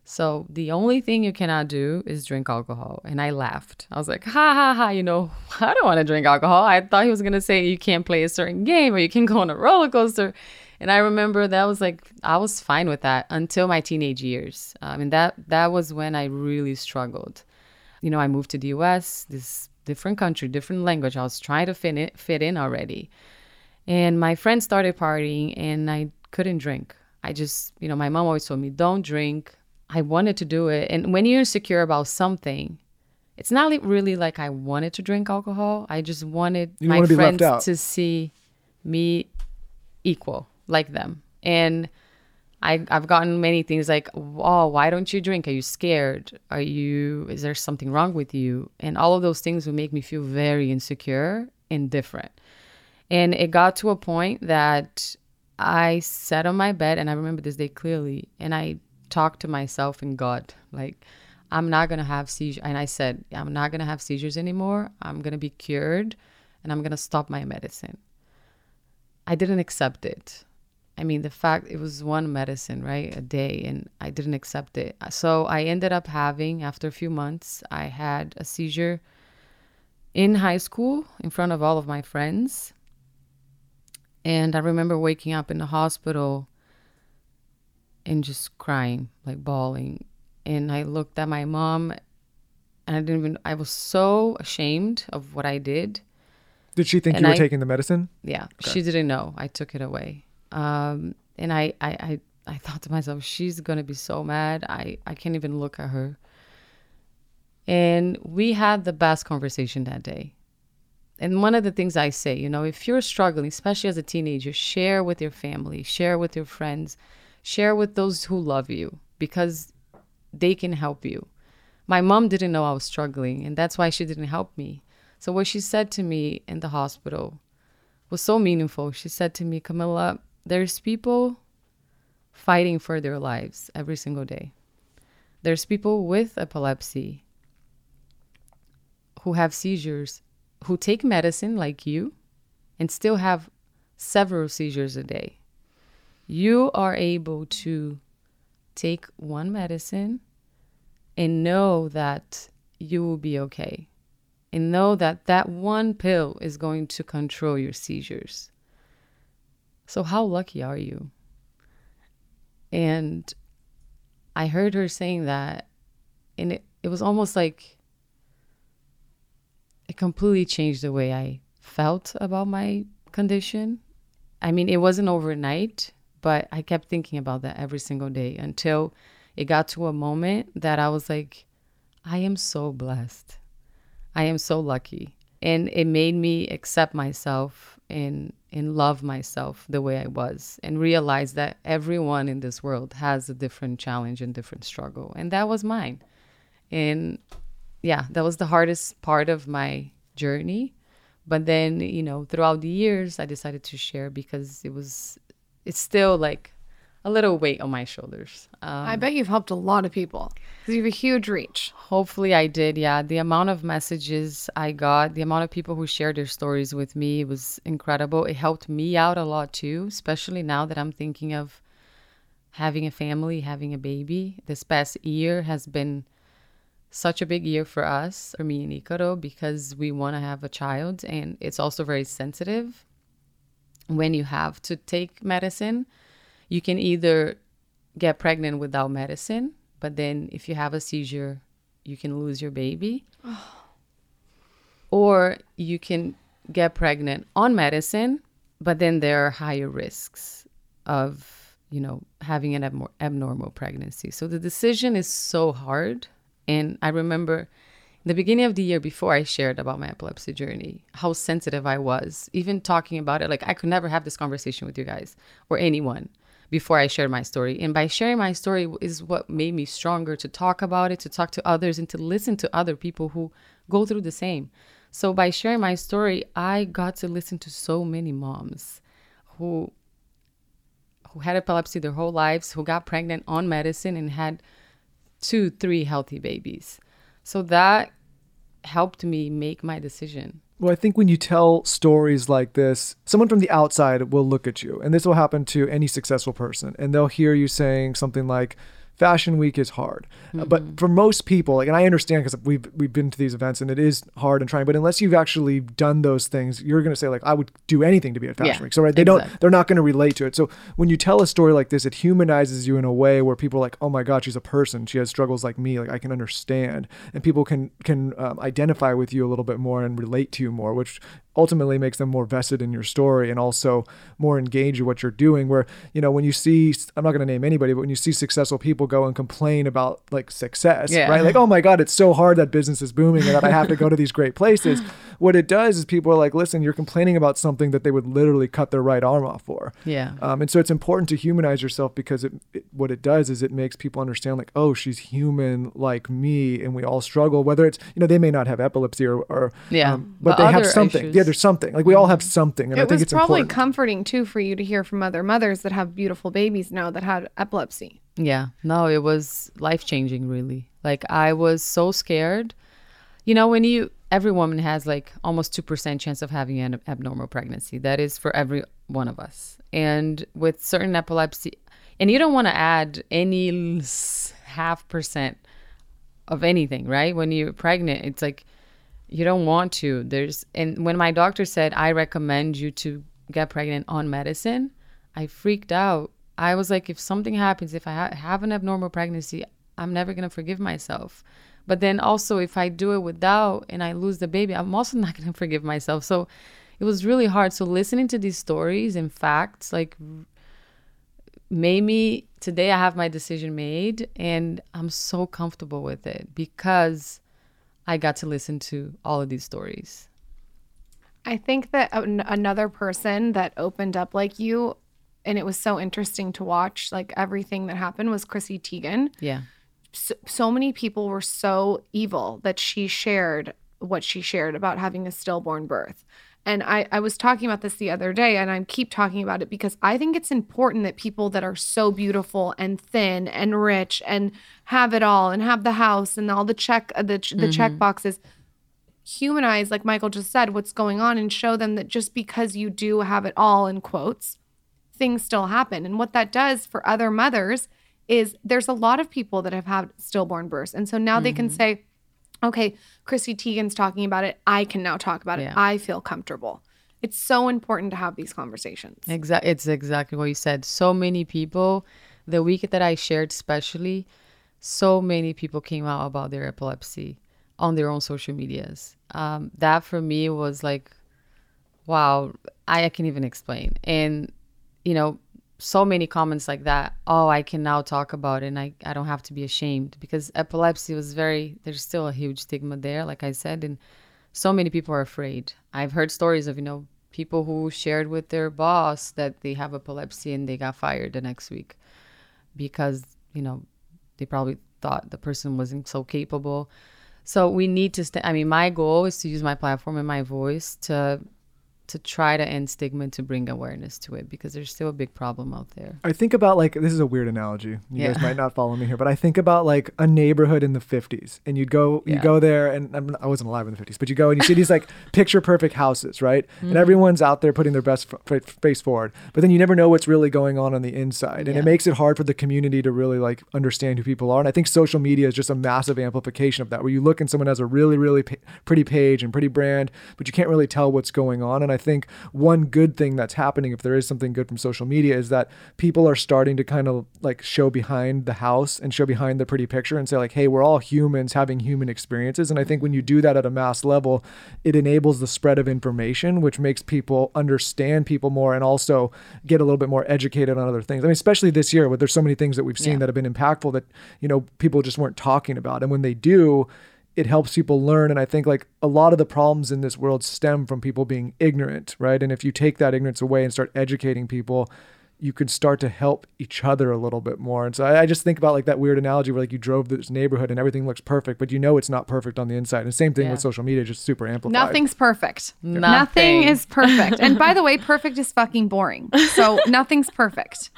Speaker 1: So the only thing you cannot do is drink alcohol. And I laughed. I was like, ha ha ha, you know, I don't want to drink alcohol. I thought he was going to say you can't play a certain game or you can go on a roller coaster. And I remember that was like I was fine with that until my teenage years. Um, I mean that that was when I really struggled. You know, I moved to the US, this different country, different language. I was trying to fit in, fit in already. And my friends started partying and I couldn't drink. I just, you know, my mom always told me, don't drink. I wanted to do it. And when you're insecure about something, it's not really like I wanted to drink alcohol. I just wanted
Speaker 3: You
Speaker 1: my
Speaker 3: wanna be left
Speaker 1: friends to see me equal like them. And I, I've gotten many things like, oh, why don't you drink? Are you scared? Are you, is there something wrong with you? And all of those things would make me feel very insecure and different. And it got to a point that I sat on my bed, and I remember this day clearly, and I talked to myself and God, like, I'm not gonna have seizures. And I said, I'm not gonna have seizures anymore. I'm gonna be cured, and I'm gonna stop my medicine. I didn't accept it. I mean, the fact it was one medicine, right, a day, and I didn't accept it. So I ended up having, after a few months, I had a seizure in high school in front of all of my friends. And I remember waking up in the hospital and just crying, like bawling. And I looked at my mom and I didn't even, I was so ashamed of what I did.
Speaker 3: Did she think
Speaker 1: And
Speaker 3: you were
Speaker 1: I-
Speaker 3: taking the medicine?
Speaker 1: Yeah, she didn't know. I took it away. Um, and I, I, I, I thought to myself, she's gonna be so mad. I, I can't even look at her. And we had the best conversation that day. And one of the things I say, you know, if you're struggling, especially as a teenager, share with your family, share with your friends, share with those who love you because they can help you. My mom didn't know I was struggling, and that's why she didn't help me. So, what she said to me in the hospital was so meaningful. She said to me, Camila, there's people fighting for their lives every single day. There's people with epilepsy who have seizures, who take medicine like you, and still have several seizures a day. You are able to take one medicine and know that you will be okay. And know that that one pill is going to control your seizures. So, how lucky are you? And I heard her saying that, and it, it was almost like it completely changed the way I felt about my condition. I mean, it wasn't overnight, but I kept thinking about that every single day until it got to a moment that I was like, I am so blessed. I am so lucky. And it made me accept myself and and love myself the way I was and realize that everyone in this world has a different challenge and different struggle. And that was mine. And yeah, that was the hardest part of my journey. But then, you know, throughout the years, I decided to share because it was, it's still like a little weight on my shoulders. Um,
Speaker 5: I bet you've helped a lot of people because you have a huge reach.
Speaker 1: Hopefully, I did. Yeah, the amount of messages I got, the amount of people who shared their stories with me was incredible. It helped me out a lot too, especially now that I'm thinking of having a family, having a baby. This past year has been such a big year for us, for me and Icaro, because we want to have a child, and it's also very sensitive when you have to take medicine. You can either get pregnant without medicine, but then if you have a seizure, you can lose your baby. Oh. Or you can get pregnant on medicine, but then there are higher risks of, you know, having an abnor- abnormal pregnancy. So the decision is so hard. And I remember the beginning of the year before I shared about my epilepsy journey, how sensitive I was, even talking about it. Like I could never have this conversation with you guys or anyone before I shared my story. And by sharing my story is what made me stronger to talk about it, to talk to others, and to listen to other people who go through the same. So by sharing my story, I got to listen to so many moms who who had epilepsy their whole lives, who got pregnant on medicine and had two, three healthy babies. So that helped me make my decision.
Speaker 3: Well, I think when you tell stories like this, someone from the outside will look at you, and this will happen to any successful person, and they'll hear you saying something like, fashion week is hard. Mm-hmm. But for most people, like, and I understand because we've we've been to these events and it is hard and trying. But unless you've actually done those things, you're going to say like, I would do anything to be at fashion
Speaker 1: Yeah,
Speaker 3: week. So right, they
Speaker 1: exactly.
Speaker 3: don't, they're not going to relate to it. So when you tell a story like this, it humanizes you in a way where people are like, oh my god, she's a person. She has struggles like me. Like I can understand, and people can can um, identify with you a little bit more and relate to you more, which ultimately makes them more vested in your story and also more engaged in what you're doing where you know when you see i'm not going to name anybody but when you see successful people go and complain about like success
Speaker 1: Yeah.
Speaker 3: right like oh my god it's so hard that business is booming and that i have to go to these great places what it does is people are like listen you're complaining about something that they would literally cut their right arm off for
Speaker 1: Yeah.
Speaker 3: um, and so it's important to humanize yourself because it, it what it does is it makes people understand like oh she's human like me and we all struggle whether it's you know they may not have epilepsy or, or
Speaker 1: Yeah,
Speaker 3: um, but,
Speaker 1: but
Speaker 3: they have something
Speaker 1: issues.
Speaker 3: yeah there's something like we all have mm-hmm. something and i
Speaker 2: it
Speaker 3: think
Speaker 2: was
Speaker 3: it's
Speaker 2: probably
Speaker 3: important
Speaker 2: comforting too for you to hear from other mothers that have beautiful babies now that had epilepsy.
Speaker 1: Yeah, no, it was life changing, really. Like, I was so scared. You know, when you, every woman has like almost 2% chance of having an abnormal pregnancy. That is for every one of us. And with certain epilepsy, and you don't want to add any half percent of anything, right? When you're pregnant, it's like you don't want to. There's, and when my doctor said, I recommend you to get pregnant on medicine, I freaked out. I was like, if something happens, if I ha- have an abnormal pregnancy, I'm never going to forgive myself. But then also, if I do it without and I lose the baby, I'm also not going to forgive myself. So it was really hard. So listening to these stories and facts, like, made me today I have my decision made and I'm so comfortable with it because I got to listen to all of these stories.
Speaker 2: I think that an- another person that opened up like you, and it was so interesting to watch, like everything that happened, was Chrissy Teigen.
Speaker 1: Yeah.
Speaker 2: So, so many people were so evil that she shared what she shared about having a stillborn birth. And I, I was talking about this the other day, and I keep talking about it because I think it's important that people that are so beautiful and thin and rich and have it all and have the house and all the check uh, the the check boxes humanize, like Michael just said, what's going on and show them that just because you do have it all in quotes, things still happen. And what that does for other mothers is there's a lot of people that have had stillborn births. And so now they can say, okay, Chrissy Teigen's talking about it. I can now talk about it. I feel comfortable. It's so important to have these conversations.
Speaker 1: Exactly. It's exactly what you said. So many people, the week that I shared, especially, so many people came out about their epilepsy on their own social medias. Um, that for me was like, wow, I, I can't even explain. And, you know, so many comments like that. Oh, I can now talk about it and I, I don't have to be ashamed because epilepsy was very, there's still a huge stigma there, like I said. And so many people are afraid. I've heard stories of, you know, people who shared with their boss that they have epilepsy and they got fired the next week because, you know, they probably thought the person wasn't so capable. So we need to st- I mean, my goal is to use my platform and my voice to to try to end stigma and to bring awareness to it because there's still a big problem out there.
Speaker 3: I think about like this is a weird analogy. You
Speaker 1: Yeah.
Speaker 3: guys might not follow me here, but I think about like a neighborhood in the 50s, and you'd go you
Speaker 1: Yeah.
Speaker 3: go there, and I'm, I wasn't alive in the 50s, but you go and you see these like picture perfect houses, right?
Speaker 1: Mm-hmm.
Speaker 3: And everyone's out there putting their best f- f- face forward, but then you never know what's really going on on the inside, and
Speaker 1: Yeah.
Speaker 3: it makes it hard for the community to really like understand who people are. And I think social media is just a massive amplification of that, where you look and someone has a really really pa- pretty page and pretty brand, but you can't really tell what's going on. And I think one good thing that's happening, if there is something good from social media, is that people are starting to kind of like show behind the house and show behind the pretty picture and say like, hey, we're all humans having human experiences. And I think when you do that at a mass level, it enables the spread of information, which makes people understand people more and also get a little bit more educated on other things. I mean, especially this year, where there's so many things that we've seen
Speaker 1: Yeah.
Speaker 3: that have been impactful that you know people just weren't talking about, and when they do it helps people learn. And i think like a lot of the problems in this world stem from people being ignorant right? And if you take that ignorance away and start educating people you could start to help each other a little bit more. And so I, I just think about like that weird analogy where like you drove this neighborhood and everything looks perfect, but you know it's not perfect on the inside. And same thing
Speaker 1: Yeah.
Speaker 3: with social media, just super amplified.
Speaker 5: Nothing's perfect. Nothing
Speaker 1: Nothing.
Speaker 5: is perfect. and by the way, perfect is fucking boring. So nothing's perfect.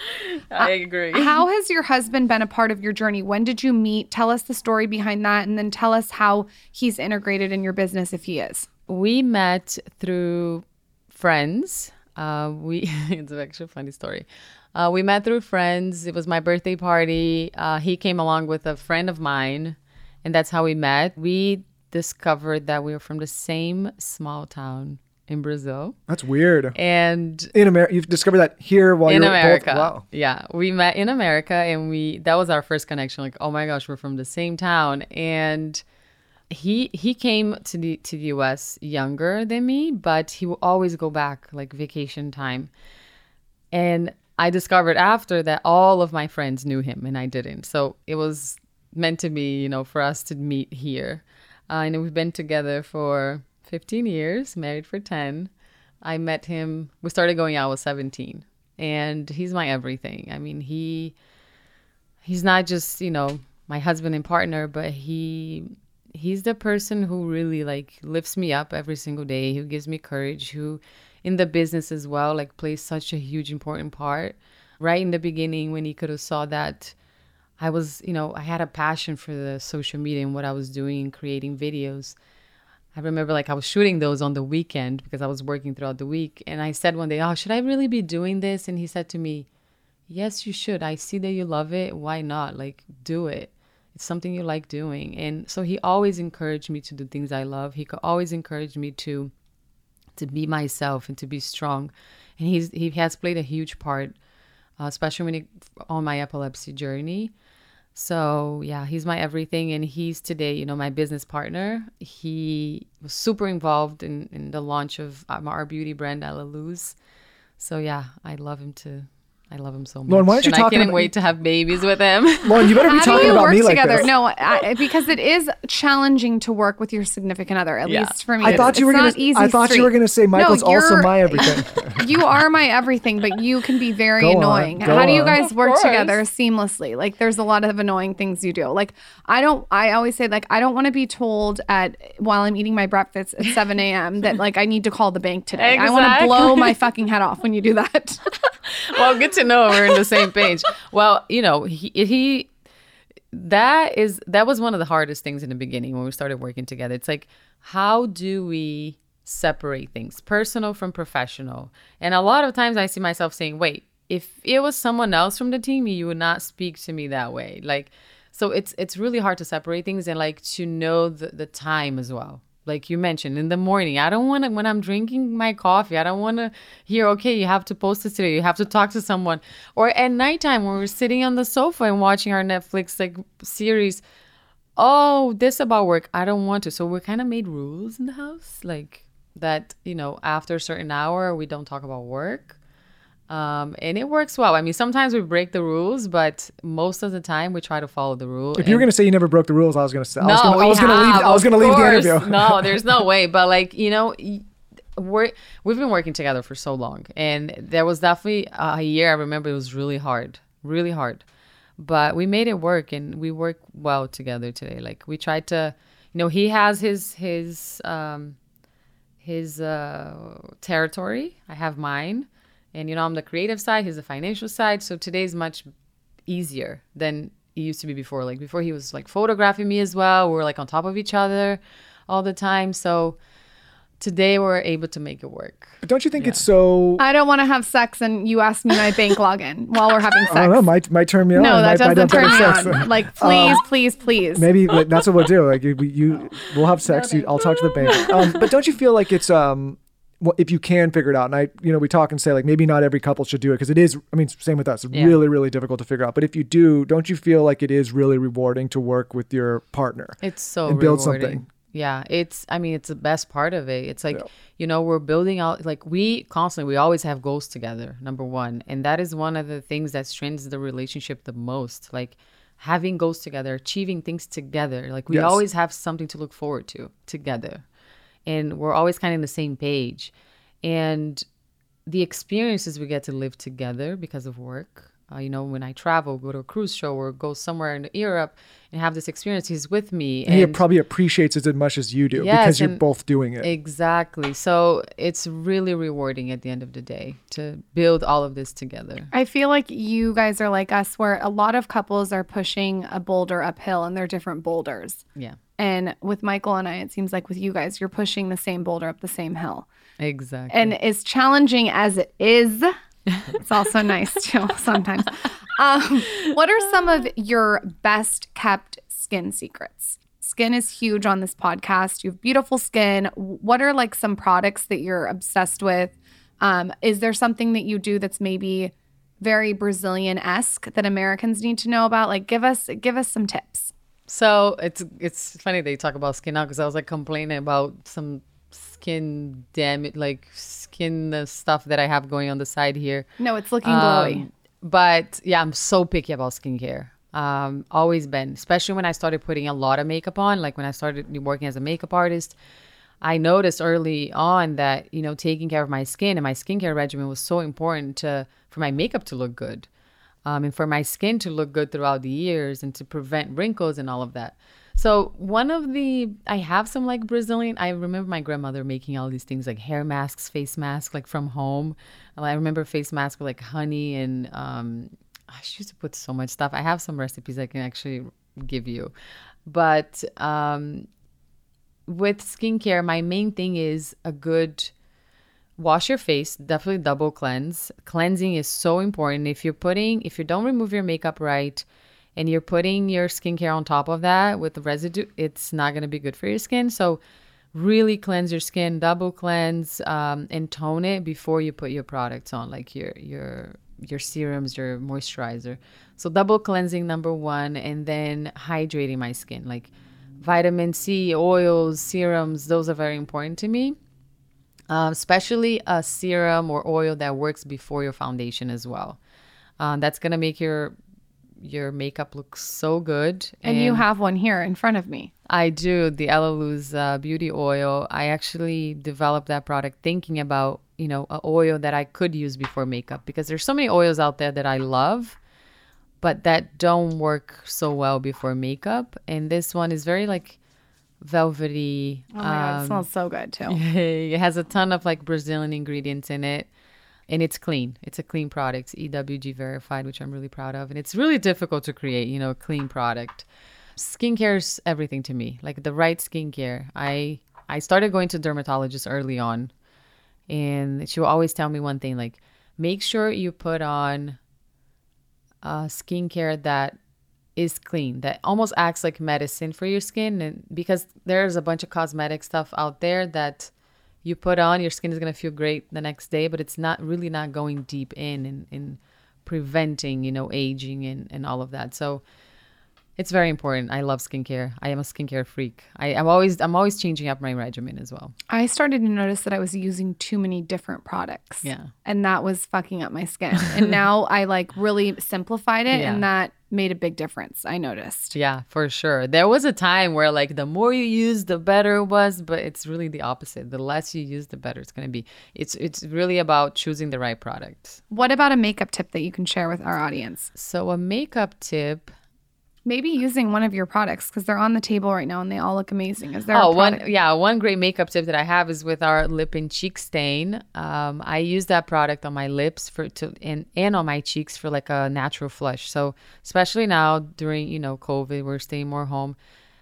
Speaker 1: I uh, agree.
Speaker 5: How has your husband been a part of your journey? When did you meet? Tell us the story behind that and then tell us how he's integrated in your business if he is.
Speaker 1: we met through friends. Uh, we it's actually a funny story. Uh, we met through friends. It was my birthday party. Uh, he came along with a friend of mine, and that's how we met. We discovered that we were from the same small town in Brazil,
Speaker 3: That's weird.
Speaker 1: and
Speaker 3: In America, you've discovered that here while
Speaker 1: in
Speaker 3: you're
Speaker 1: America.
Speaker 3: Both, wow.
Speaker 1: Yeah, we met in America, and we that was our first connection. Like, oh my gosh, we're from the same town, and he he came to the to the U.S. younger than me, but he will always go back like vacation time, and I discovered after that all of my friends knew him and I didn't. So it was meant to be, you know, for us to meet here, uh, and we've been together for 15 years, married for 10. I met him. We started going out. Was 17, and he's my everything. I mean, he he's not just you know my husband and partner, but he he's the person who really like lifts me up every single day. Who gives me courage. Who in the business as well like plays such a huge important part. Right in the beginning, when he could have saw that I was, you know, I had a passion for the social media and what I was doing and creating videos. I remember like I was shooting those on the weekend because I was working throughout the week. And I said one day, Oh, should I really be doing this? And he said to me, Yes, you should. I see that you love it. Why not? Like, do it. It's something you like doing. And so he always encouraged me to do things I love. He could always encourage me to to be myself and to be strong. And he's he has played a huge part, uh, especially when it, on my epilepsy journey. So yeah, he's my everything, and he's today, you know, my business partner. He was super involved in in the launch of um, our beauty brand, Elaluz. So yeah, I love him to. I love him so much.
Speaker 3: Lauryn, why aren't you
Speaker 1: and I
Speaker 3: talking
Speaker 1: can't
Speaker 3: about-
Speaker 1: wait to have babies with him.
Speaker 3: Lauryn, you better be
Speaker 5: How do
Speaker 3: talking
Speaker 5: you
Speaker 3: about
Speaker 5: work
Speaker 3: me like
Speaker 5: together?
Speaker 3: this.
Speaker 5: No, I, because it is challenging to work with your significant other. At
Speaker 1: Yeah.
Speaker 5: least for me,
Speaker 3: I
Speaker 5: It's-
Speaker 3: thought you were gonna. I thought you were gonna say
Speaker 5: No,
Speaker 3: Michael's also my everything.
Speaker 5: you are my everything, but you can be very
Speaker 3: Go
Speaker 5: annoying.
Speaker 3: go
Speaker 5: How do you guys
Speaker 1: Of
Speaker 5: work together seamlessly? Like, there's a lot of annoying things you do. Like, I don't. I always say like I don't want to be told at while I'm eating my breakfast at 7 a.m. that like I need to call the bank today. I want to blow my fucking head off when you do that.
Speaker 1: well, good to know we're in the same page. Well, you know, he, he that is that was one of the hardest things in the beginning when we started working together. It's like how do we separate things, personal from professional? And a lot of times I see myself saying, "Wait, if it was someone else from the team, you would not speak to me that way." Like so it's it's really hard to separate things and like to know the, the time as well like you mentioned in the morning. I don't want to when i'm drinking my coffee i don't want to hear okay you have to post this today. You have to talk to someone. Or at nighttime when we're sitting on the sofa and watching our netflix like series oh this about work. I don't want to. So we kind of made rules in the house like that you know after a certain hour we don't talk about work um, and it works well. I mean, sometimes we break the rules, but most of the time we try to follow the rule.
Speaker 3: If you were gonna say you never broke the rules, I was gonna say. I
Speaker 1: no,
Speaker 3: was gonna, I was gonna leave. I was gonna leave the interview.
Speaker 1: no, there's no way. But like you know, we're we've been working together for so long, and there was definitely a year I remember it was really hard, really hard, but we made it work, and we work well together today. Like we tried to, you know, he has his his um his uh territory. I have mine, and you know, I'm the creative side. He's the financial side. So today's much easier than it used to be before. Like before, he was like photographing me as well. We were like on top of each other all the time. So today we're able to make it work.
Speaker 3: But don't you think it's so?
Speaker 5: I don't want to have sex, and you ask me my bank login while we're having sex.
Speaker 3: I don't know. Might might turn me on.
Speaker 5: no, that
Speaker 3: might, might
Speaker 5: doesn't
Speaker 3: have
Speaker 5: turn
Speaker 3: better
Speaker 5: me
Speaker 3: sex.
Speaker 5: on. Like, please, please, please.
Speaker 3: Maybe like, that's what we'll do. Like you, you we'll have sex. You, I'll talk to the bank. Um, but don't you feel like it's um, well, if you can figure it out, and I, you know, we talk and say like maybe not every couple should do it because it is. I mean, same with us.
Speaker 1: Yeah.
Speaker 3: Really, really difficult to figure out. But if you do, don't you feel like it is really rewarding to work with your partner?
Speaker 1: It's so
Speaker 3: And build
Speaker 1: rewarding.
Speaker 3: something.
Speaker 1: Yeah, it's. I mean, it's the best part of it. It's like
Speaker 3: Yeah.
Speaker 1: you know we're building out. Like we constantly, we always have goals together. Number one, and that is one of the things that strengthens the relationship the most. Like having goals together, achieving things together. Like we
Speaker 3: Yes.
Speaker 1: always have something to look forward to together, and we're always kind of in the same page. And the experiences we get to live together because of work. Uh, you know, when I travel, go to a cruise show or go somewhere in Europe and have this experience, he's with me.
Speaker 3: And, he probably appreciates it as much as you do
Speaker 1: Yes,
Speaker 3: because you're both doing it.
Speaker 1: Exactly. So it's really rewarding at the end of the day to build all of this together.
Speaker 2: I feel like you guys are like us, where a lot of couples are pushing a boulder uphill and they're different boulders.
Speaker 1: Yeah,
Speaker 2: And with Michael and I, it seems like with you guys, you're pushing the same boulder up the same hill.
Speaker 1: exactly.
Speaker 2: And as challenging as it is, it's also nice too sometimes. Um, what are some of your best kept skin secrets? Skin is huge on this podcast. You have beautiful skin. What are like some products that you're obsessed with? Um, is there something that you do that's maybe very Brazilian esque that Americans need to know about? Like, give us give us some tips.
Speaker 1: So it's it's funny they talk about skin now because I was like complaining about some skin damage, like skin stuff that I have going on the side here.
Speaker 2: No, it's looking glowy.
Speaker 1: Um, but yeah, I'm so picky about skincare. Um, always been, especially when I started putting a lot of makeup on. Like when I started working as a makeup artist, I noticed early on that you know taking care of my skin and my skincare regimen was so important to for my makeup to look good, um, and for my skin to look good throughout the years and to prevent wrinkles and all of that. So one of the I have some like Brazilian. I remember my grandmother making all these things like hair masks, face masks, like from home. I remember face masks with like honey and um, she used to put so much stuff. I have some recipes I can actually give you, but um, with skincare, my main thing is a good wash your face definitely double cleanse. Cleansing is so important. If you're putting if you don't remove your makeup right and you're putting your skincare on top of that with the residue it's not going to be good for your skin. So really cleanse your skin double cleanse um, and tone it before you put your products on like your your your serums your moisturizer. So double cleansing number one and then hydrating my skin. Like vitamin c oils serums those are very important to me um, especially a serum or oil that works before your foundation as well. Um, that's gonna make your your makeup look so good.
Speaker 2: And you have one here in front of me.
Speaker 1: I do the Elaluz uh, beauty oil. I actually developed that product thinking about you know a oil that I could use before makeup because there's so many oils out there that I love, but that don't work so well before makeup. And this one is very like velvety.
Speaker 2: Oh my god,
Speaker 1: um,
Speaker 2: it smells so good too.
Speaker 1: it has a ton of like Brazilian ingredients in it. And it's clean. It's a clean product, It's EWG verified, which I'm really proud of. And it's really difficult to create, you know, a clean product. Skincare is everything to me. Like the right skincare. I I started going to dermatologists early on, and she will always tell me one thing: like, make sure you put on uh, skincare that is clean that almost acts like medicine for your skin. And because there's a bunch of cosmetic stuff out there that you put on your skin is going to feel great the next day but it's not really not going deep in and in preventing you know aging and, and all of that. So it's very important i love skincare i am a skincare freak I, i'm always i'm always changing up my regimen as well
Speaker 2: I started to notice that I was using too many different products.
Speaker 1: Yeah.
Speaker 2: And that was fucking up my skin. and now I like really simplified it
Speaker 1: Yeah.
Speaker 2: and that made a big difference. I noticed.
Speaker 1: Yeah, for sure. There was a time where like the more you use, the better it was, but it's really the opposite. The less you use, the better it's going to be. It's it's really about choosing the right product.
Speaker 2: What about a makeup tip that you can share with our audience?
Speaker 1: So a makeup tip.
Speaker 2: Maybe using one of your products because they're on the table right now and they all look amazing. Is there
Speaker 1: Oh,
Speaker 2: a
Speaker 1: one yeah, one great makeup tip that I have is with our lip and cheek stain. Um, I use that product on my lips for to and and on my cheeks for like a natural flush. So especially now during you know COVID, we're staying more home.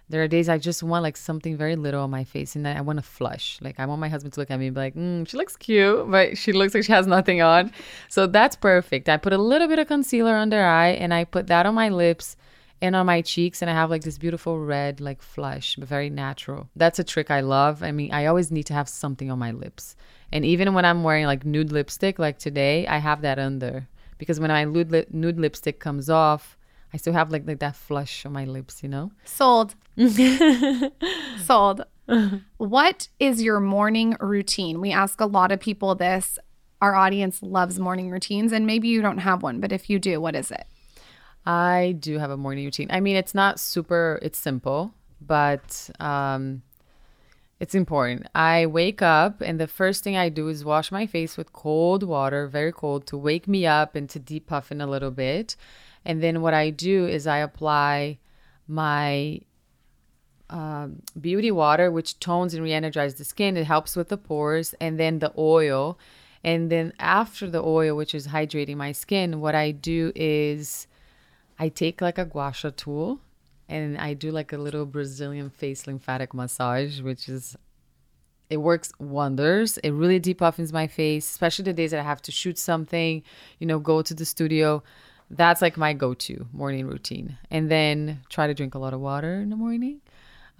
Speaker 1: There are days I just want like something very little on my face, and I want to flush. Like I want my husband to look at me and be like, mm, "She looks cute, but she looks like she has nothing on." So that's perfect. I put a little bit of concealer under eye, and I put that on my lips and on my cheeks and I have like this beautiful red like flush, but very natural. That's a trick I love. I mean, I always need to have something on my lips. And even when I'm wearing like nude lipstick like today, I have that under because when my nude, lip- nude lipstick comes off, I still have like, like that flush on my lips, you know?
Speaker 2: Sold. Sold. what is your morning routine? We ask a lot of people this. Our audience loves morning routines, and maybe you don't have one, but if you do, what is it?
Speaker 1: I do have a morning routine. I mean, it's not super, it's simple, but um, It's important. I wake up and the first thing I do is wash my face with cold water, very cold, to wake me up and to depuff in a little bit. And then what I do is I apply my um, beauty water, which tones and re-energizes the skin. It helps with the pores, and then the oil. And then after the oil, which is hydrating my skin, what I do is I take like a gua sha tool and I do like a little Brazilian face lymphatic massage, which is it works wonders. It really depuffs my face, especially the days that I have to shoot something, you know, go to the studio. That's like my go-to morning routine. And then try to drink a lot of water in the morning.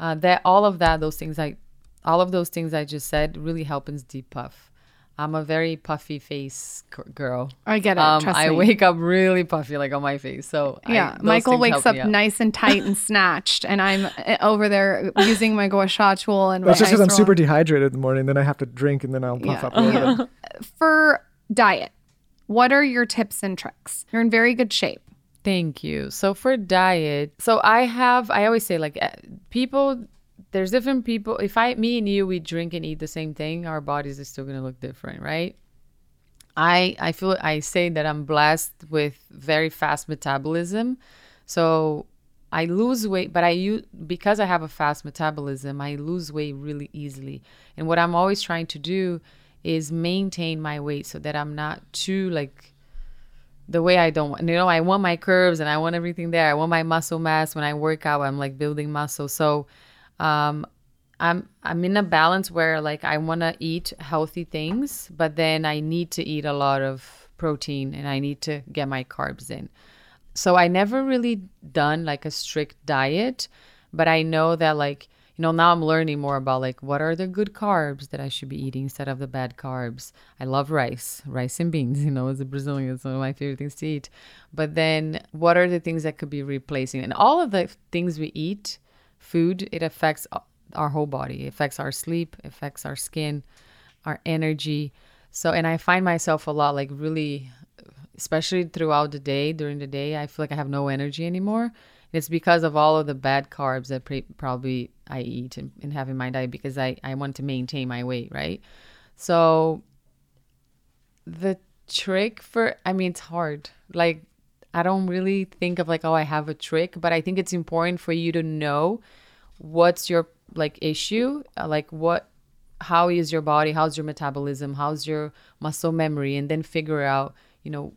Speaker 1: Uh, that all of that, those things I, all of those things I just said, really helps depuff. I'm a very puffy face c- girl.
Speaker 2: I get it.
Speaker 1: Um,
Speaker 2: trust
Speaker 1: I
Speaker 2: me.
Speaker 1: wake up really puffy, like on my face. So
Speaker 2: Yeah,
Speaker 1: those
Speaker 2: Michael wakes
Speaker 1: help
Speaker 2: up nice and tight and snatched, and I'm uh, over there using my gua sha tool and
Speaker 3: That's
Speaker 2: my
Speaker 3: just because I'm super dehydrated in the morning. Then I have to drink and then I'll puff
Speaker 2: Yeah.
Speaker 3: up a little bit.
Speaker 2: For diet, what are your tips and tricks? You're in very good shape.
Speaker 1: Thank you. So for diet, so I have I always say like eh, people there's different people. If I me and you we drink and eat the same thing, our bodies are still going to look different, right? I I feel I say that I'm blessed with very fast metabolism. So I lose weight, but I use because I have a fast metabolism, I lose weight really easily. And what I'm always trying to do is maintain my weight so that I'm not too like the way I don't want. You know, I want my curves and I want everything there. I want my muscle mass. When I work out, I'm like building muscle. So, um, I'm I'm in a balance where like I want to eat healthy things, but then I need to eat a lot of protein and I need to get my carbs in. So I never really done like a strict diet, but I know that like you know now I'm learning more about like what are the good carbs that I should be eating instead of the bad carbs. I love rice, rice and beans. You know, as a Brazilian, it's one of my favorite things to eat. But then what are the things that could be replacing? And all of the things we eat, food, it affects our whole body. It affects our sleep, affects our skin, our energy. So, and I find myself a lot like really, especially throughout the day, during the day, I feel like I have no energy anymore. It's because of all of the bad carbs that pre- probably I eat and, and have in my diet because I, I want to maintain my weight, right? So, the trick for, I mean, it's hard. Like, I don't really think of like, oh, I have a trick, but I think it's important for you to know what's your like issue uh, like what how is your body how's your metabolism how's your muscle memory and then figure out you know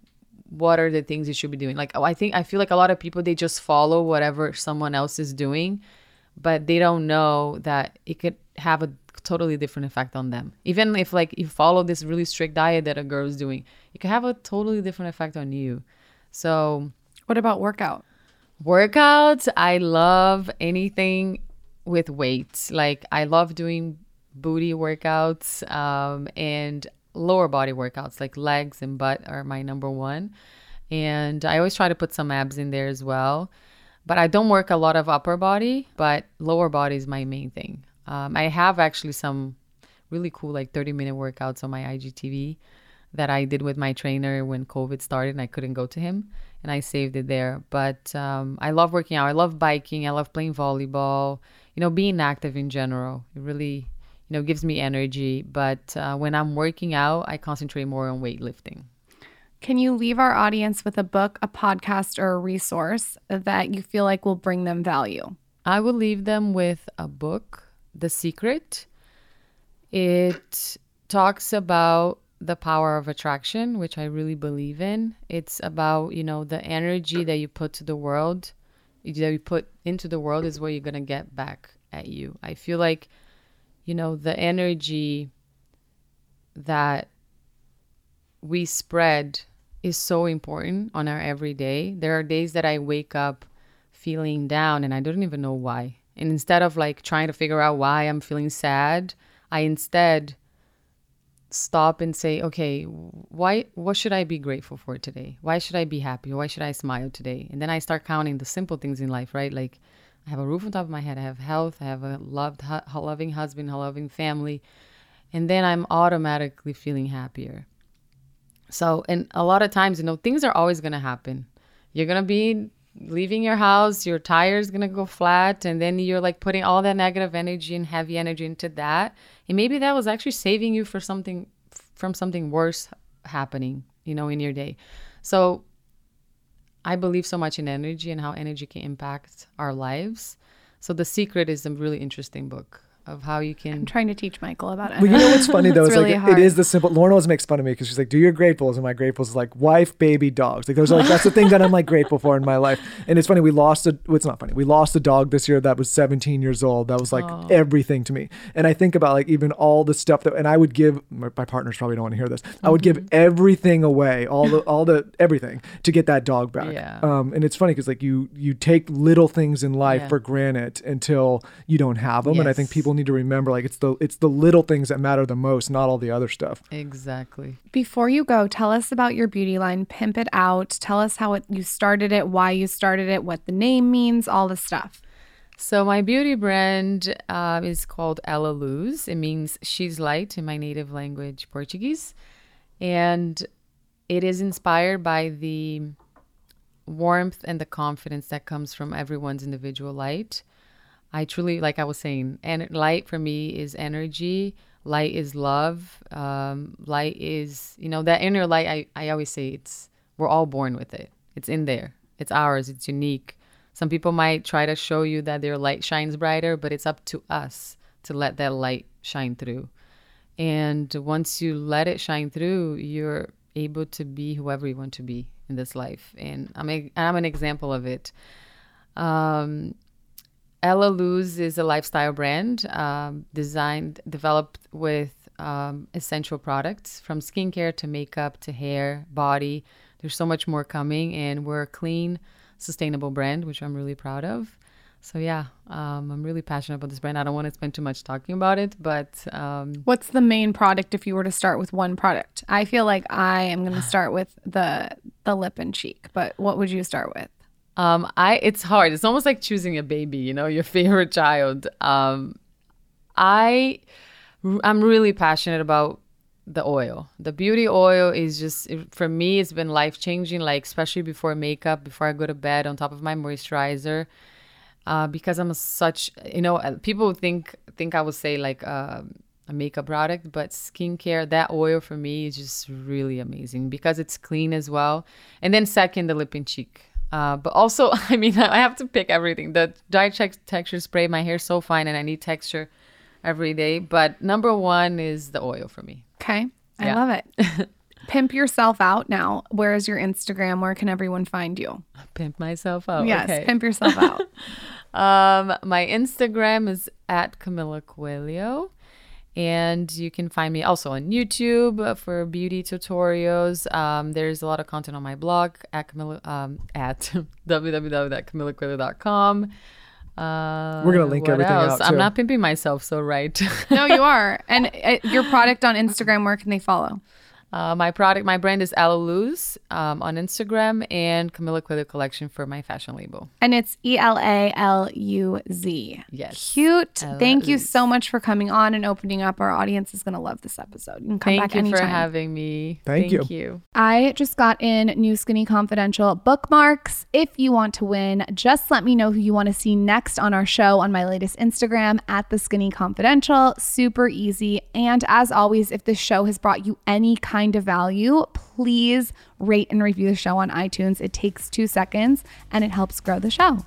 Speaker 1: what are the things you should be doing. Like oh, i think i feel like a lot of people they just follow whatever someone else is doing but they don't know that it could have a totally different effect on them. Even if like you follow this really strict diet that a girl is doing it could have a totally different effect on you so
Speaker 2: What about workout?
Speaker 1: Workouts, I love anything with weights. Like I love doing booty workouts um, and lower body workouts, like legs and butt are my number one. And I always try to put some abs in there as well. But I don't work a lot of upper body, but lower body is my main thing. Um, I have actually some really cool, like 30 minute workouts on my IGTV that I did with my trainer when COVID started and I couldn't go to him and I saved it there. But um, I love working out. I love biking. I love playing volleyball. You know, being active in general. It really, you know, gives me energy. But uh, when I'm working out, I concentrate more on weightlifting.
Speaker 2: Can you leave our audience with a book, a podcast, or a resource that you feel like will bring them value?
Speaker 1: I will leave them with a book, The Secret. It talks about the power of attraction, which I really believe in. It's about, you know, the energy that you put to the world, that you put into the world is what you're going to get back at you. I feel like, you know, the energy that we spread is so important on our everyday. There are days that I wake up feeling down and I don't even know why. And instead of like trying to figure out why I'm feeling sad, I instead stop and say, okay, why what should I be grateful for today? Why should I be happy? Why should I smile today? And then I start counting the simple things in life, right? Like I have a roof on top of my head, I have health, I have a loved loving husband, a loving family, and then I'm automatically feeling happier. So, and a lot of times, you know, things are always going to happen. You're going to be leaving your house, your tire's gonna go flat, and then you're like putting all that negative energy and heavy energy into that. And maybe that was actually saving you for something from something worse happening, you know, in your day. So I believe so much in energy and how energy can impact our lives. So The Secret is a really interesting book of how you can
Speaker 2: I'm trying to teach Michael about it.
Speaker 3: Well, you know what's funny though?
Speaker 2: It's
Speaker 3: It's,
Speaker 2: really
Speaker 3: like
Speaker 2: hard.
Speaker 3: it is the simple. Lauryn always makes fun of me because she's like, "Do your gratefuls," and my gratefuls is like wife, baby, dogs. Like those are like that's the thing that I'm like grateful for in my life. And it's funny. We lost a. well, It's not funny. We lost a dog this year that was 17 years old. That was like everything to me. And I think about like even all the stuff that, and I would give. My, my partners probably don't want to hear this. I would give
Speaker 2: Mm-hmm.
Speaker 3: everything away, all the all the everything to get that dog back.
Speaker 1: Yeah.
Speaker 3: Um, and it's funny because like you you take little things in life
Speaker 1: Yeah.
Speaker 3: for granted until you don't have them. And I think
Speaker 1: Yes.
Speaker 3: People need to remember like it's the it's the little things that matter the most, not all the other stuff.
Speaker 1: exactly.
Speaker 2: Before you go, tell us about your beauty line. Pimp it out. Tell us how it, you started it, why you started it, what the name means, all the stuff.
Speaker 1: So my beauty brand uh, is called Elaluz. It means she's light in my native language, Portuguese, and it is inspired by the warmth and the confidence that comes from everyone's individual light. I truly, like I was saying, and light for me is energy. Light is love. Um, light is, you know, that inner light. I, I always say it's we're all born with it. It's in there. It's ours. It's unique. Some people might try to show you that their light shines brighter, but it's up to us to let that light shine through. And once you let it shine through, you're able to be whoever you want to be in this life. And I'm a, I'm an example of it. Um, Elaluz is a lifestyle brand um, designed, developed with um, essential products from skincare to makeup to hair, body. There's so much more coming, and we're a clean, sustainable brand, which I'm really proud of. So yeah, um, I'm really passionate about this brand. I don't want to spend too much talking about it, but um,
Speaker 2: What's the main product if you were to start with one product? I feel like I am going to start with the the lip and cheek, but what would you start with?
Speaker 1: Um, I it's hard. It's almost like choosing a baby, you know, your favorite child. Um, I I'm really passionate about the oil. The beauty oil is just for me. It's been life changing. Like especially before makeup, before I go to bed, on top of my moisturizer. Uh, because I'm such, you know, uh, people think think I would say like um a makeup product, but skincare, that oil for me is just really amazing because it's clean as well. And then second, the lip and cheek. Uh, but also, I mean, I have to pick everything. The dry check texture spray, my hair's so fine and I need texture every day. But number one is the oil for me.
Speaker 2: Okay. I
Speaker 1: Yeah.
Speaker 2: love it. Pimp yourself out now. Where is your Instagram? Where can everyone find you?
Speaker 1: Pimp myself out.
Speaker 2: yes,
Speaker 1: okay.
Speaker 2: pimp yourself out.
Speaker 1: Um, my Instagram is at Camila Coelho. And you can find me also on YouTube for beauty tutorials. Um, there's a lot of content on my blog at Camila, um, at www.camilacoelho.com. Uh,
Speaker 3: We're gonna link
Speaker 1: what
Speaker 3: everything
Speaker 1: else?
Speaker 3: out,
Speaker 1: I'm not pimping myself, so right.
Speaker 2: no, you are. And uh, your product on Instagram, where can they follow?
Speaker 1: Uh, my product, my brand is Elaluz um, on Instagram and Camila Coelho Collection for my fashion label.
Speaker 2: And it's E L A L U Z.
Speaker 1: Yes.
Speaker 2: Cute.
Speaker 1: Ella
Speaker 2: Thank you so much for coming on and opening up. Our audience is going to love this episode. You can come
Speaker 1: Thank
Speaker 2: back
Speaker 1: you
Speaker 2: anytime.
Speaker 1: for having me.
Speaker 3: Thank you.
Speaker 1: you.
Speaker 2: I just got in New Skinny Confidential bookmarks. If you want to win, just let me know who you want to see next on our show on my latest Instagram at the Skinny Confidential. Super easy. And as always, if this show has brought you any kind of value, please rate and review the show on iTunes. It takes two seconds and it helps grow the show.